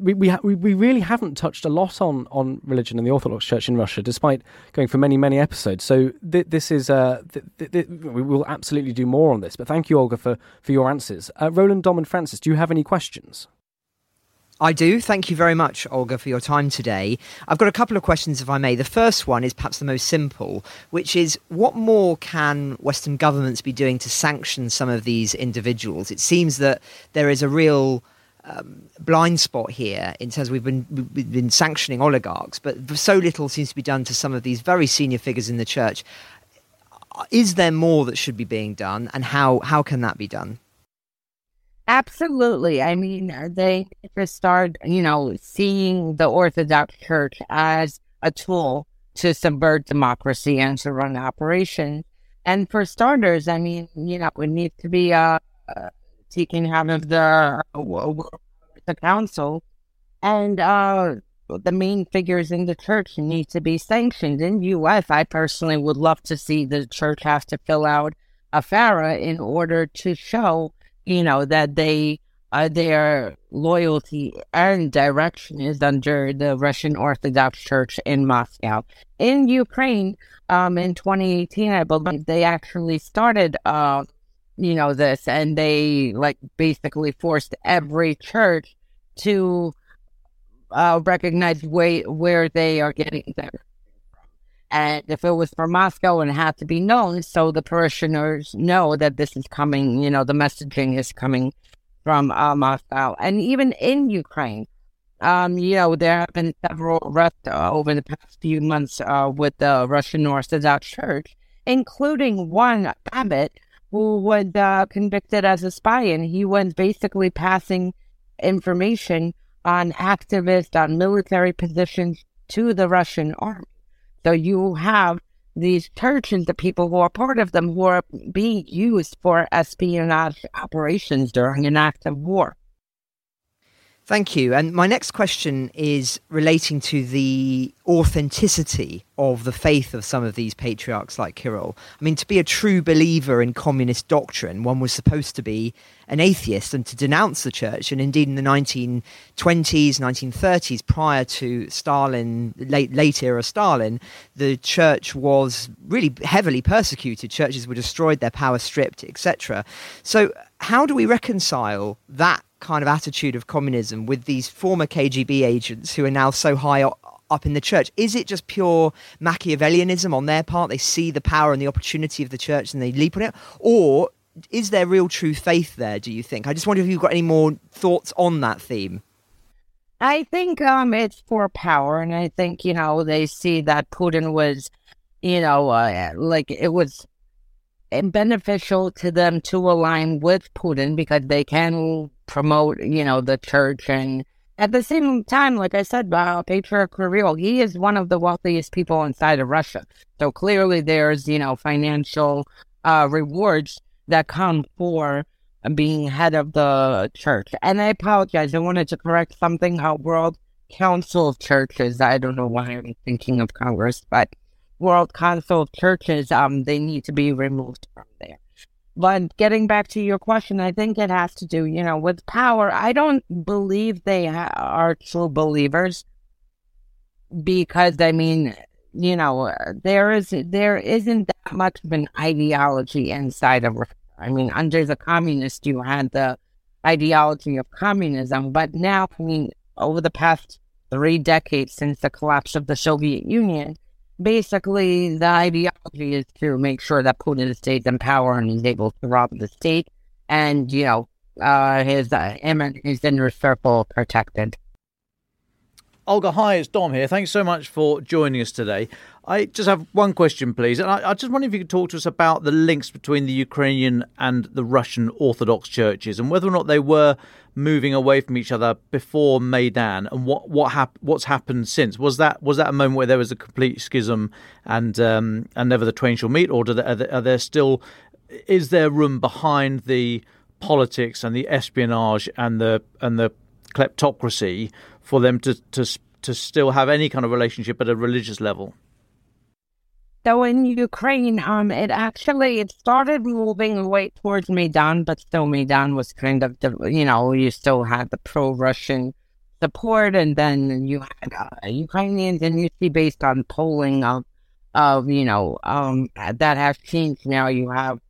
Speaker 2: we, we, we really haven't touched a lot on, on religion and the Orthodox Church in Russia, despite going for many many episodes. So th- this is uh, th- th- we will absolutely do more on this. But thank you, Olga, for for your answers. Uh, Roland, Dom, and Francis, do you have any questions?
Speaker 7: I do. Thank you very much, Olga, for your time today. I've got a couple of questions, if I may. The first one is perhaps the most simple, which is what more can Western governments be doing to sanction some of these individuals? It seems that there is a real um, blind spot here in terms we've been we've been sanctioning oligarchs, but so little seems to be done to some of these very senior figures in the church. Is there more that should be being done, and how how can that be done?
Speaker 8: Absolutely. I mean, are they just start, you know, seeing the Orthodox Church as a tool to subvert democracy and to run operations. And for starters, I mean, you know, it needs to be uh, uh taken out of the uh, the council, and uh, the main figures in the church need to be sanctioned. In U.S., I personally would love to see the church have to fill out a FARA in order to show you know, that they uh, their loyalty and direction is under the Russian Orthodox Church in Moscow. In Ukraine, um, in 2018, I believe they actually started, uh, you know, this, and they like basically forced every church to uh, recognize way, where they are getting their and if it was for Moscow and it had to be known, so the parishioners know that this is coming, you know, the messaging is coming from uh, Moscow. And even in Ukraine, um, you know, there have been several arrests uh, over the past few months uh, with the Russian Orthodox Church, including one abbot who was uh, convicted as a spy, and he was basically passing information on activists, on military positions to the Russian army. So you have these churches, the people who are part of them, who are being used for espionage operations during an act of war.
Speaker 7: Thank you. And my next question is relating to the authenticity of the faith of some of these patriarchs like Kirill. I mean, to be a true believer in communist doctrine, one was supposed to be an atheist and to denounce the church. And indeed, in the 1920s, 1930s, prior to Stalin, late, late era Stalin, the church was really heavily persecuted. Churches were destroyed, their power stripped, etc. So, how do we reconcile that kind of attitude of communism with these former KGB agents who are now so high up in the church? Is it just pure Machiavellianism on their part? They see the power and the opportunity of the church and they leap on it? Or is there real true faith there, do you think? I just wonder if you've got any more thoughts on that theme.
Speaker 8: I think um, it's for power. And I think, you know, they see that Putin was, you know, uh, like it was beneficial to them to align with Putin because they can promote, you know, the church. And at the same time, like I said, uh, Patriarch Kirill, he is one of the wealthiest people inside of Russia. So clearly there's, you know, financial uh, rewards that come for being head of the church. And I apologize. I wanted to correct something. How World Council of Churches. I don't know why I'm thinking of Congress, but World Council of Churches, um, they need to be removed from there. But getting back to your question, I think it has to do, you know, with power. I don't believe they ha- are true believers because, I mean, you know, there is there isn't that much of an ideology inside of. I mean, under the communists, you had the ideology of communism, but now, I mean, over the past three decades since the collapse of the Soviet Union, basically the ideology is to make sure that Putin stays in power and is able to rob the state, and you know, uh, his uh, his inner circle protected.
Speaker 4: Olga, hi, it's Dom here. Thanks so much for joining us today. I just have one question, please. And I, I, just wonder if you could talk to us about the links between the Ukrainian and the Russian Orthodox churches and whether or not they were moving away from each other before Maidan and what, what hap- what's happened since. Was that was that a moment where there was a complete schism and um, and never the twain shall meet, or there, are, there, are there still is there room behind the politics and the espionage and the and the kleptocracy for them to to to still have any kind of relationship at a religious level?
Speaker 8: So in Ukraine, um, it actually it started moving away towards Maidan, but still Maidan was kind of, the you know, you still had the pro-Russian support, and then you had uh, Ukrainians, and you see based on polling of, of you know, um, that has changed now. You have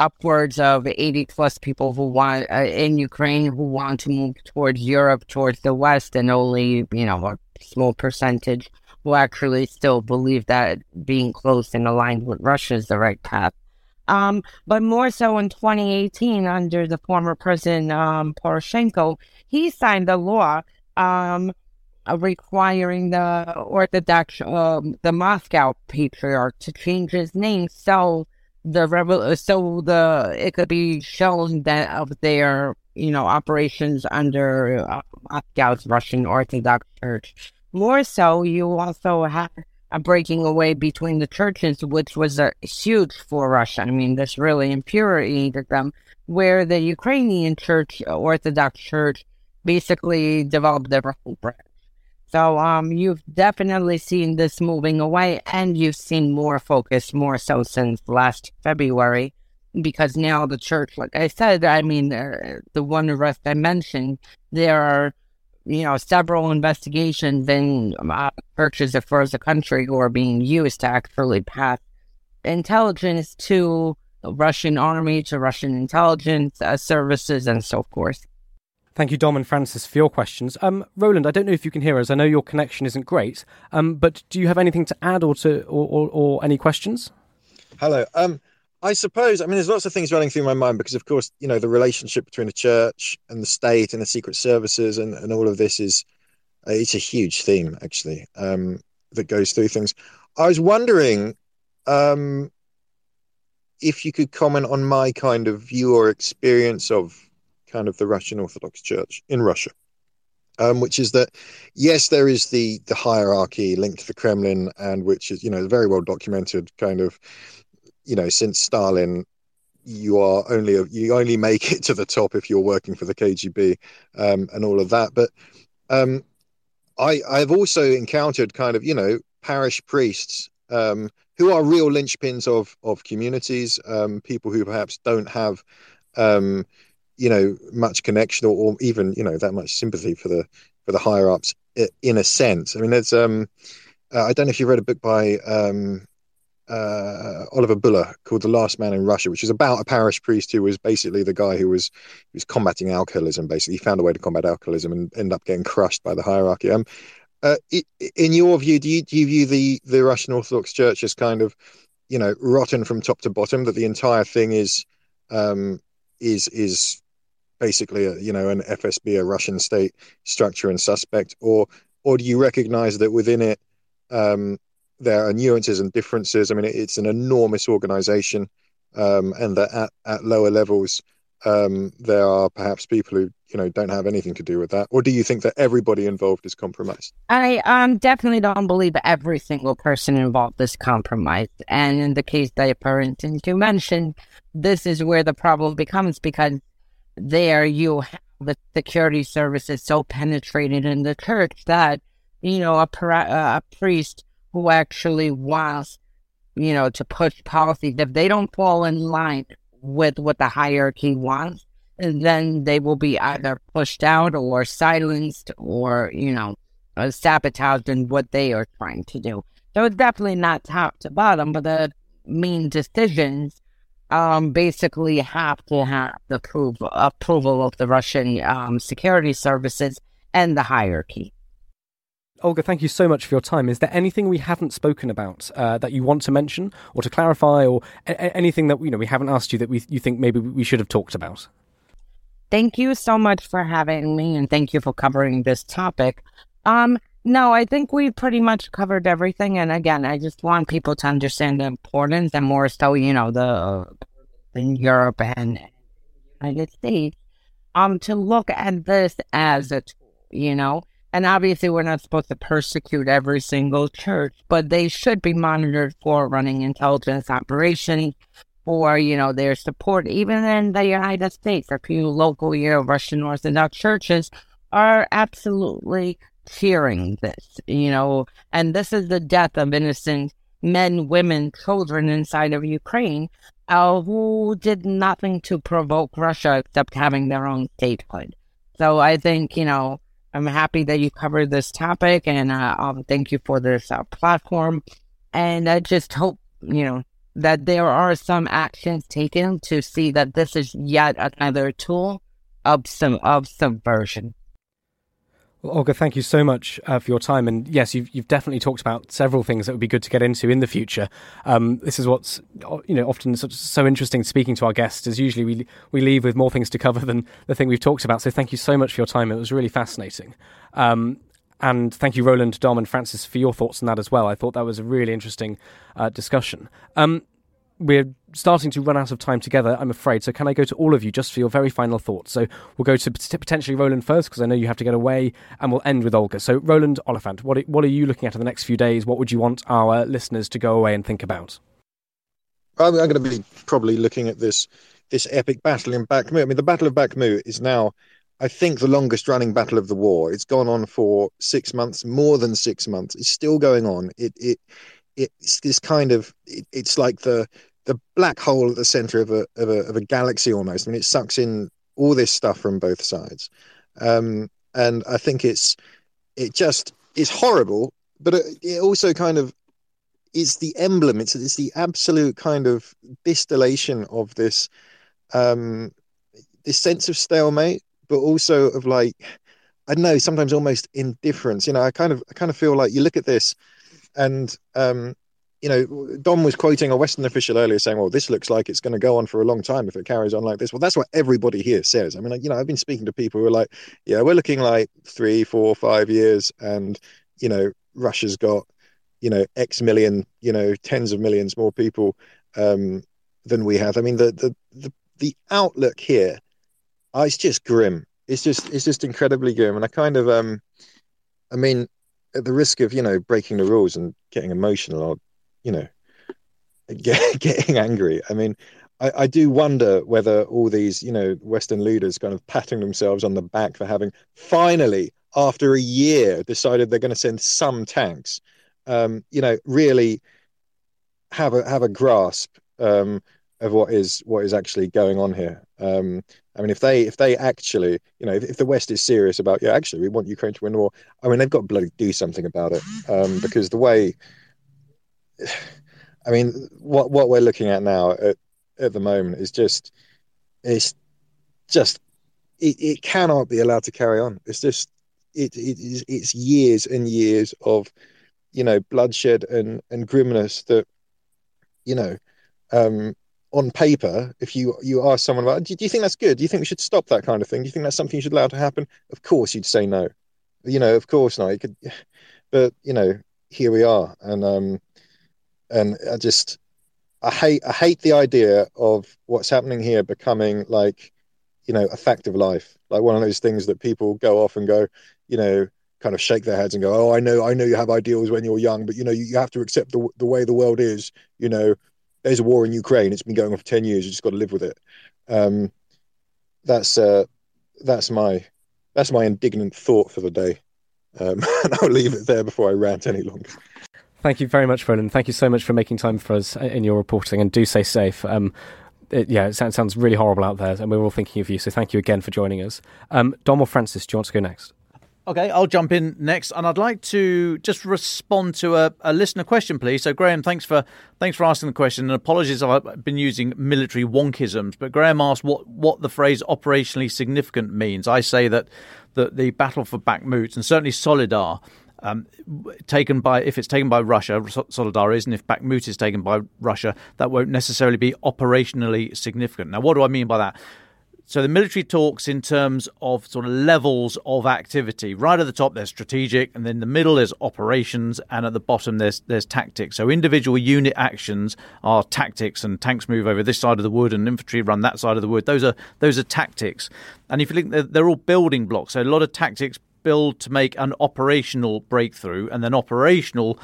Speaker 8: upwards of 80 plus people who want uh, in Ukraine who want to move towards Europe, towards the West, and only, you know, a small percentage who actually still believe that being close and aligned with Russia is the right path. Um, but more so in 2018, under the former president um, Poroshenko, he signed a law um, requiring the Orthodox, uh, the Moscow Patriarch, to change his name so the rebel, so the it could be shown that of their you know operations under uh, Moscow's Russian Orthodox Church. More so, you also have a breaking away between the churches, which was a huge for Russia. I mean, this really infuriated them. Where the Ukrainian Church, Orthodox Church, basically developed their own branch. So um, you've definitely seen this moving away, and you've seen more focus, more so since last February, because now the church, like I said, I mean, uh, the one arrest I mentioned, there are, you know, several investigations in uh, churches across the country who are being used to actually pass intelligence to the Russian army, to Russian intelligence uh, services, and so forth.
Speaker 2: Thank you, Dom and Francis, for your questions. Um, Roland, I don't know if you can hear us. I know your connection isn't great, um, but do you have anything to add or to or, or, or any questions?
Speaker 6: Hello. Um, I suppose. I mean, there's lots of things running through my mind because, of course, you know, the relationship between the church and the state and the secret services and, and all of this is uh, it's a huge theme actually um, that goes through things. I was wondering um, if you could comment on my kind of view or experience of kind of the Russian Orthodox Church in Russia, um, which is that yes, there is the the hierarchy linked to the Kremlin, and which is you know very well documented, kind of you know since Stalin. You are only you only make it to the top if you're working for the KGB um, and all of that. But um, I I've also encountered kind of you know parish priests um, who are real linchpins of of communities, um, people who perhaps don't have um, you know much connection or, or, even you know that much sympathy for the for the higher ups in a sense. I mean, there's um, uh, I don't know if you read a book by um, uh, Oliver Bullough called "The Last Man in Russia," which is about a parish priest who was basically the guy who was who was combating alcoholism. Basically, he found a way to combat alcoholism and end up getting crushed by the hierarchy. Um, uh, in your view, do you do you view the the Russian Orthodox Church as kind of you know rotten from top to bottom? That the entire thing is um, is is basically a, you know an FSB, a Russian state structure and suspect, or or do you recognise that within it um, there are nuances and differences? I mean, it's an enormous organisation, um, and that at, at lower levels um, there are perhaps people who you know don't have anything to do with that, or do you think that everybody involved is compromised?
Speaker 8: I um, definitely don't believe every single person involved is compromised, and in the case that, you mentioned, this is where the problem becomes because there you have the security services so penetrated in the church that you know a, a priest who actually wants you know to push policies if they don't fall in line with what the hierarchy wants then they will be either pushed out or silenced or you know uh, sabotaged in what they are trying to do so it's definitely not top to bottom but the main decisions um, basically have to have the approval, approval of the Russian um, security services and the hierarchy.
Speaker 2: Olga, thank you so much for your time. Is there anything we haven't spoken about uh, that you want to mention or to clarify, or a- anything that you know we haven't asked you that we you think maybe we should have talked about?
Speaker 8: Thank you so much for having me, and thank you for covering this topic. Um, no, I think we pretty much covered everything. And again, I just want people to understand the importance and more so, you know, the in Europe and United States, um, to look at this as a tool, you know. And obviously, we're not supposed to persecute every single church, but they should be monitored for running intelligence operations, for you know their support. Even in the United States, a few local, you Russian Orthodox churches are absolutely cheering this, you know, and this is the death of innocent men, women, children inside of Ukraine uh, who did nothing to provoke Russia except having their own statehood. So I think, you know, I'm happy that you covered this topic, and uh, um, thank you for this uh, platform. And I just hope you know that there are some actions taken to see that this is yet another tool of some of subversion.
Speaker 2: Well, Olga, thank you so much uh, for your time. And yes, you've, you've definitely talked about several things that would be good to get into in the future. Um, this is what's you know often so, so interesting speaking to our guests. Is usually we we leave with more things to cover than the thing we've talked about. So thank you so much for your time. It was really fascinating. Um, and thank you, Roland, Dom, and Francis, for your thoughts on that as well. I thought that was a really interesting uh, discussion. Um, we're starting to run out of time together, I'm afraid. So, can I go to all of you just for your very final thoughts? So, we'll go to potentially Roland first because I know you have to get away, and we'll end with Olga. So, Roland Oliphant, what what are you looking at in the next few days? What would you want our listeners to go away and think about?
Speaker 6: I'm, I'm going to be probably looking at this this epic battle in Bakhmut. I mean, the Battle of Bakhmut is now, I think, the longest running battle of the war. It's gone on for six months, more than six months. It's still going on. It it it's this kind of it, it's like the the black hole at the center of a, of a of a galaxy almost. I mean, it sucks in all this stuff from both sides, um, and I think it's it just is horrible, but it, it also kind of is the emblem. It's it's the absolute kind of distillation of this um, this sense of stalemate, but also of like I don't know, sometimes almost indifference. You know, I kind of I kind of feel like you look at this and um, you know, Dom was quoting a Western official earlier saying, well, this looks like it's going to go on for a long time if it carries on like this. Well, that's what everybody here says. I mean, like, you know, I've been speaking to people who are like, yeah, we're looking like three, four, five years. And, you know, Russia's got, you know, X million, you know, tens of millions more people um, than we have. I mean, the, the, the, the outlook here, uh, it's just grim. It's just, it's just incredibly grim. And I kind of, um, I mean, at the risk of, you know, breaking the rules and getting emotional, I'll you know, get, getting angry. I mean, I, I, do wonder whether all these, you know, Western leaders kind of patting themselves on the back for having finally, after a year, decided they're going to send some tanks. Um, you know, really have a have a grasp um, of what is what is actually going on here. Um, I mean, if they if they actually, you know, if, if, the West is serious about, yeah, actually, we want Ukraine to win the war. I mean, they've got to bloody do something about it um, because the way I mean, what what we're looking at now at, at the moment is just it's just it, it cannot be allowed to carry on. It's just it, it is it's years and years of you know bloodshed and and grimness that you know um on paper if you you ask someone about do, do you think that's good? Do you think we should stop that kind of thing? Do you think that's something you should allow to happen? Of course you'd say no. You know of course not. You could but you know here we are. And um and I just I hate I hate the idea of what's happening here becoming like you know a fact of life, like one of those things that people go off and go, you know, kind of shake their heads and go, oh, I know, I know you have ideals when you're young, but you know, you, you have to accept the the way the world is. You know, there's a war in Ukraine; it's been going on for ten years. You just got to live with it. Um, that's uh, that's my that's my indignant thought for the day, um, and I'll leave it there before I rant any longer.
Speaker 2: Thank you very much, Roland. Thank you so much for making time for us in your reporting, and do stay safe. Um, it, yeah, it sounds, really horrible out there, and we're all thinking of you. So thank you again for joining us. Um, Dom or Francis, do you want to go next?
Speaker 4: Okay, I'll jump in next, and I'd like to just respond to a, a, listener question, please. So, Graham, thanks for thanks for asking the question, and apologies if I've been using military wonkisms. But Graham asked what what the phrase "operationally significant" means. I say that the the battle for Bakhmut and certainly Soledar, um, taken by if it's taken by Russia, Soledar is, and if Bakhmut is taken by Russia, that won't necessarily be operationally significant. Now, what do I mean by that? So the military talks in terms of sort of levels of activity. Right at the top, there's strategic, and then the middle is operations, and at the bottom there's there's tactics. So individual unit actions are tactics, and tanks move over this side of the wood, and infantry run that side of the wood. Those are those are tactics, and if you think they're, they're all building blocks. So a lot of tactics build to make an operational breakthrough, and then operational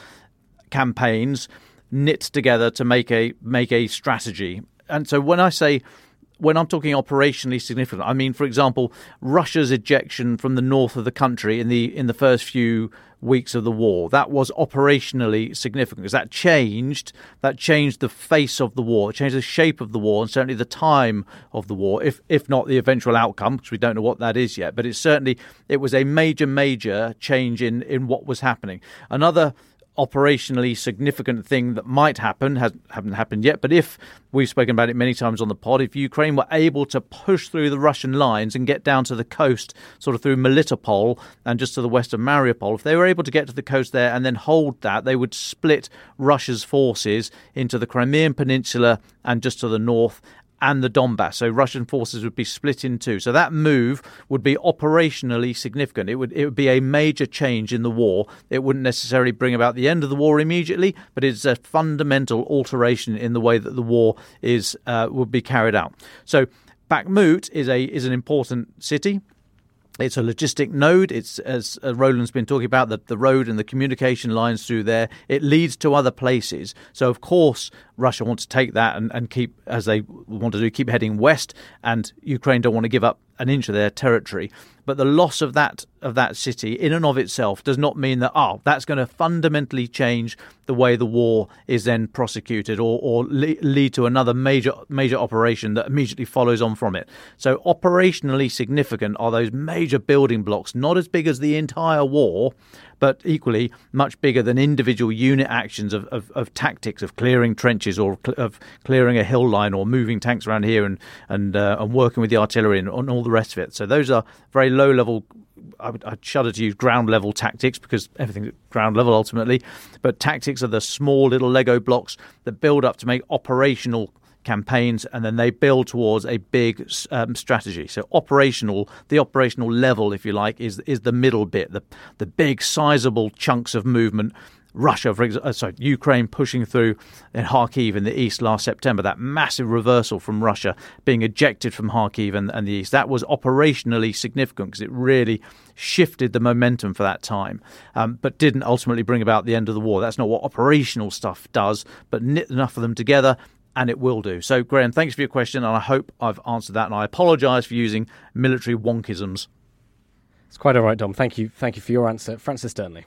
Speaker 4: campaigns knit together to make a make a strategy. And so when I say when I'm talking operationally significant, I mean, for example, Russia's ejection from the north of the country in the in the first few weeks of the war. That was operationally significant because that changed that changed the face of the war, it changed the shape of the war, and certainly the time of the war. If if not the eventual outcome, because we don't know what that is yet, but it's certainly it was a major major change in in what was happening. Another operationally significant thing that might happen has haven't happened yet but if we've spoken about it many times on the pod if ukraine were able to push through the russian lines and get down to the coast sort of through melitopol and just to the west of mariupol if they were able to get to the coast there and then hold that they would split russia's forces into the crimean peninsula and just to the north and the Donbas. So Russian forces would be split in two. So that move would be operationally significant. It would it would be a major change in the war. It wouldn't necessarily bring about the end of the war immediately, but it's a fundamental alteration in the way that the war is uh, would be carried out. So Bakhmut is a is an important city. It's a logistic node. It's, as Roland's been talking about, the, the road and the communication lines through there. It leads to other places. So, of course, Russia wants to take that and, and keep, as they want to do, keep heading west, and Ukraine don't want to give up an inch of their territory. But the loss of that of that city, in and of itself, does not mean that oh, that's going to fundamentally change the way the war is then prosecuted, or or lead to another major major operation that immediately follows on from it. So operationally significant are those major building blocks, not as big as the entire war, but equally much bigger than individual unit actions of, of, of tactics of clearing trenches or cl- of clearing a hill line or moving tanks around here and and uh, and working with the artillery and, and all the rest of it. So those are very low level I would I'd shudder to use ground level tactics because everything's ground level ultimately. But tactics are the small little Lego blocks that build up to make operational campaigns, and then they build towards a big um, strategy. So operational, the operational level, if you like, is is the middle bit, the the big sizable chunks of movement. Russia, for example, uh, sorry, Ukraine pushing through in Kharkiv in the east last September, that massive reversal from Russia being ejected from Kharkiv and, and the east, that was operationally significant because it really shifted the momentum for that time, um, but didn't ultimately bring about the end of the war. That's not what operational stuff does, but knit enough of them together and it will do. So, Graham, thanks for your question, and I hope I've answered that. And I apologise for using military wonkisms.
Speaker 2: It's quite all right, Dom. Thank you. Thank you for your answer, Francis Dearnley.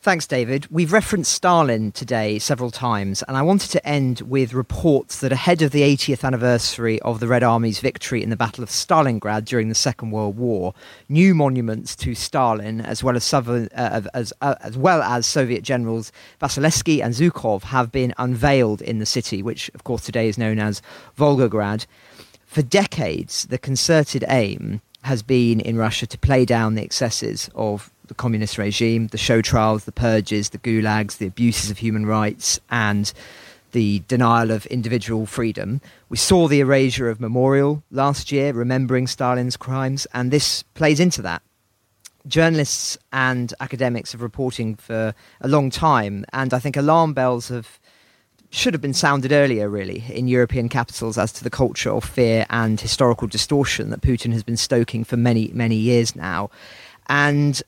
Speaker 7: Thanks, David. We've referenced Stalin today several times, and I wanted to end with reports that ahead of the 80th anniversary of the Red Army's victory in the Battle of Stalingrad during the Second World War, new monuments to Stalin, as well as, Southern, uh, as, uh, as well as Soviet generals Vasilevsky and Zhukov, have been unveiled in the city, which, of course, today is known as Volgograd. For decades, the concerted aim has been in Russia to play down the excesses of the communist regime, the show trials, the purges, the gulags, the abuses of human rights, and the denial of individual freedom. We saw the erasure of Memorial last year, remembering Stalin's crimes, and this plays into that. Journalists and academics have reporting for a long time, and I think alarm bells have should have been sounded earlier, really, in European capitals as to the culture of fear and historical distortion that Putin has been stoking for many, many years now. And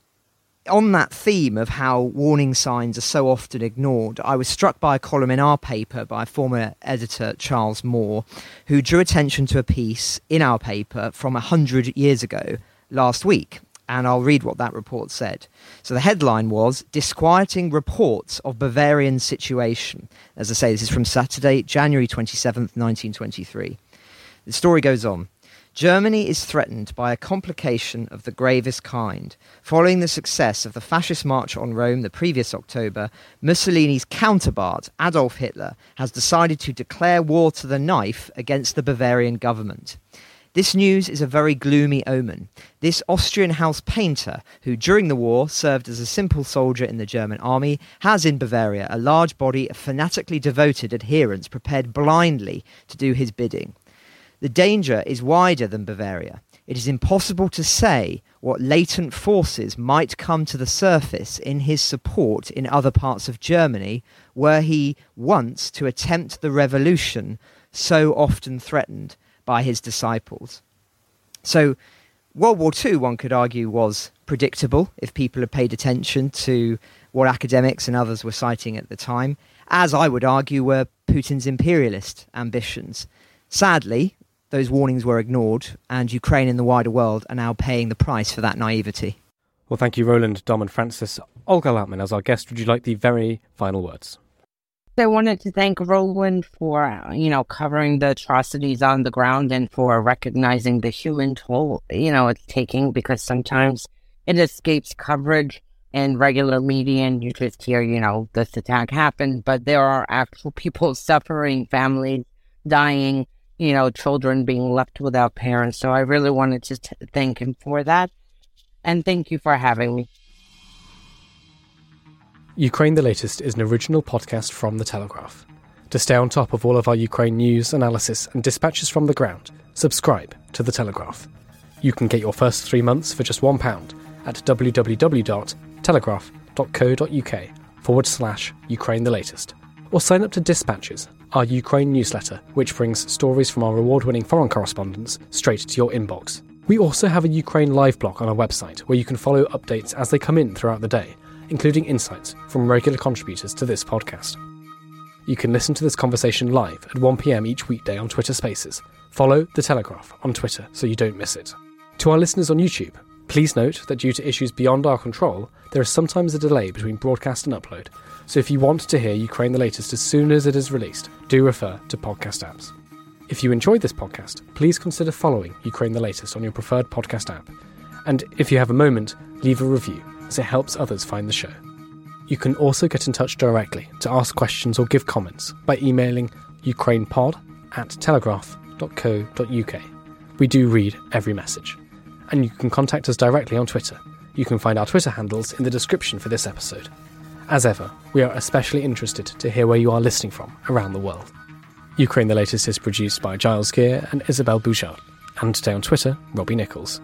Speaker 7: on that theme of how warning signs are so often ignored, I was struck by a column in our paper by former editor Charles Moore, who drew attention to a piece in our paper from 100 years ago last week. And I'll read what that report said. So the headline was Disquieting Reports of Bavarian Situation. As I say, this is from Saturday, January 27th, 1923. The story goes on. Germany is threatened by a complication of the gravest kind. Following the success of the fascist march on Rome the previous October, Mussolini's counterpart, Adolf Hitler, has decided to declare war to the knife against the Bavarian government. This news is a very gloomy omen. This Austrian house painter, who during the war served as a simple soldier in the German army, has in Bavaria a large body of fanatically devoted adherents prepared blindly to do his bidding. The danger is wider than Bavaria. It is impossible to say what latent forces might come to the surface in his support in other parts of Germany, were he once to attempt the revolution so often threatened by his disciples. So, World War II, one could argue, was predictable if people had paid attention to what academics and others were citing at the time, as I would argue were Putin's imperialist ambitions. Sadly, those warnings were ignored, and Ukraine and the wider world are now paying the price for that naivety.
Speaker 2: Well, thank you, Roland, Dom, and Francis. Olga Lautman, as our guest, would you like the very final words?
Speaker 8: I wanted to thank Roland for, you know, covering the atrocities on the ground and for recognizing the human toll, you know, it's taking because sometimes it escapes coverage in regular media and you just hear, you know, this attack happened, but there are actual people suffering, families dying, you know, children being left without parents. So I really wanted to t- thank him for that. And thank you for having me.
Speaker 2: Ukraine the Latest is an original podcast from The Telegraph. To stay on top of all of our Ukraine news, analysis, and dispatches from the ground, subscribe to The Telegraph. You can get your first three months for just £1 at www.telegraph.co.uk forward slash Ukraine the Latest. Or sign up to Dispatches, our Ukraine newsletter, which brings stories from our award winning foreign correspondents straight to your inbox. We also have a Ukraine live blog on our website where you can follow updates as they come in throughout the day including insights from regular contributors to this podcast. You can listen to this conversation live at 1pm each weekday on Twitter Spaces. Follow The Telegraph on Twitter so you don't miss it. To our listeners on YouTube, please note that due to issues beyond our control, there is sometimes a delay between broadcast and upload, so if you want to hear Ukraine the latest as soon as it is released, do refer to podcast apps. If you enjoyed this podcast, please consider following Ukraine the latest on your preferred podcast app. And if you have a moment, leave a review as it helps others find the show. You can also get in touch directly to ask questions or give comments by emailing ukrainepod at telegraph.co.uk. We do read every message. And you can contact us directly on Twitter. You can find our Twitter handles in the description for this episode. As ever, we are especially interested to hear where you are listening from around the world. Ukraine the Latest is produced by Giles Gear and Isabel Bouchard, and today on Twitter, Robbie Nichols.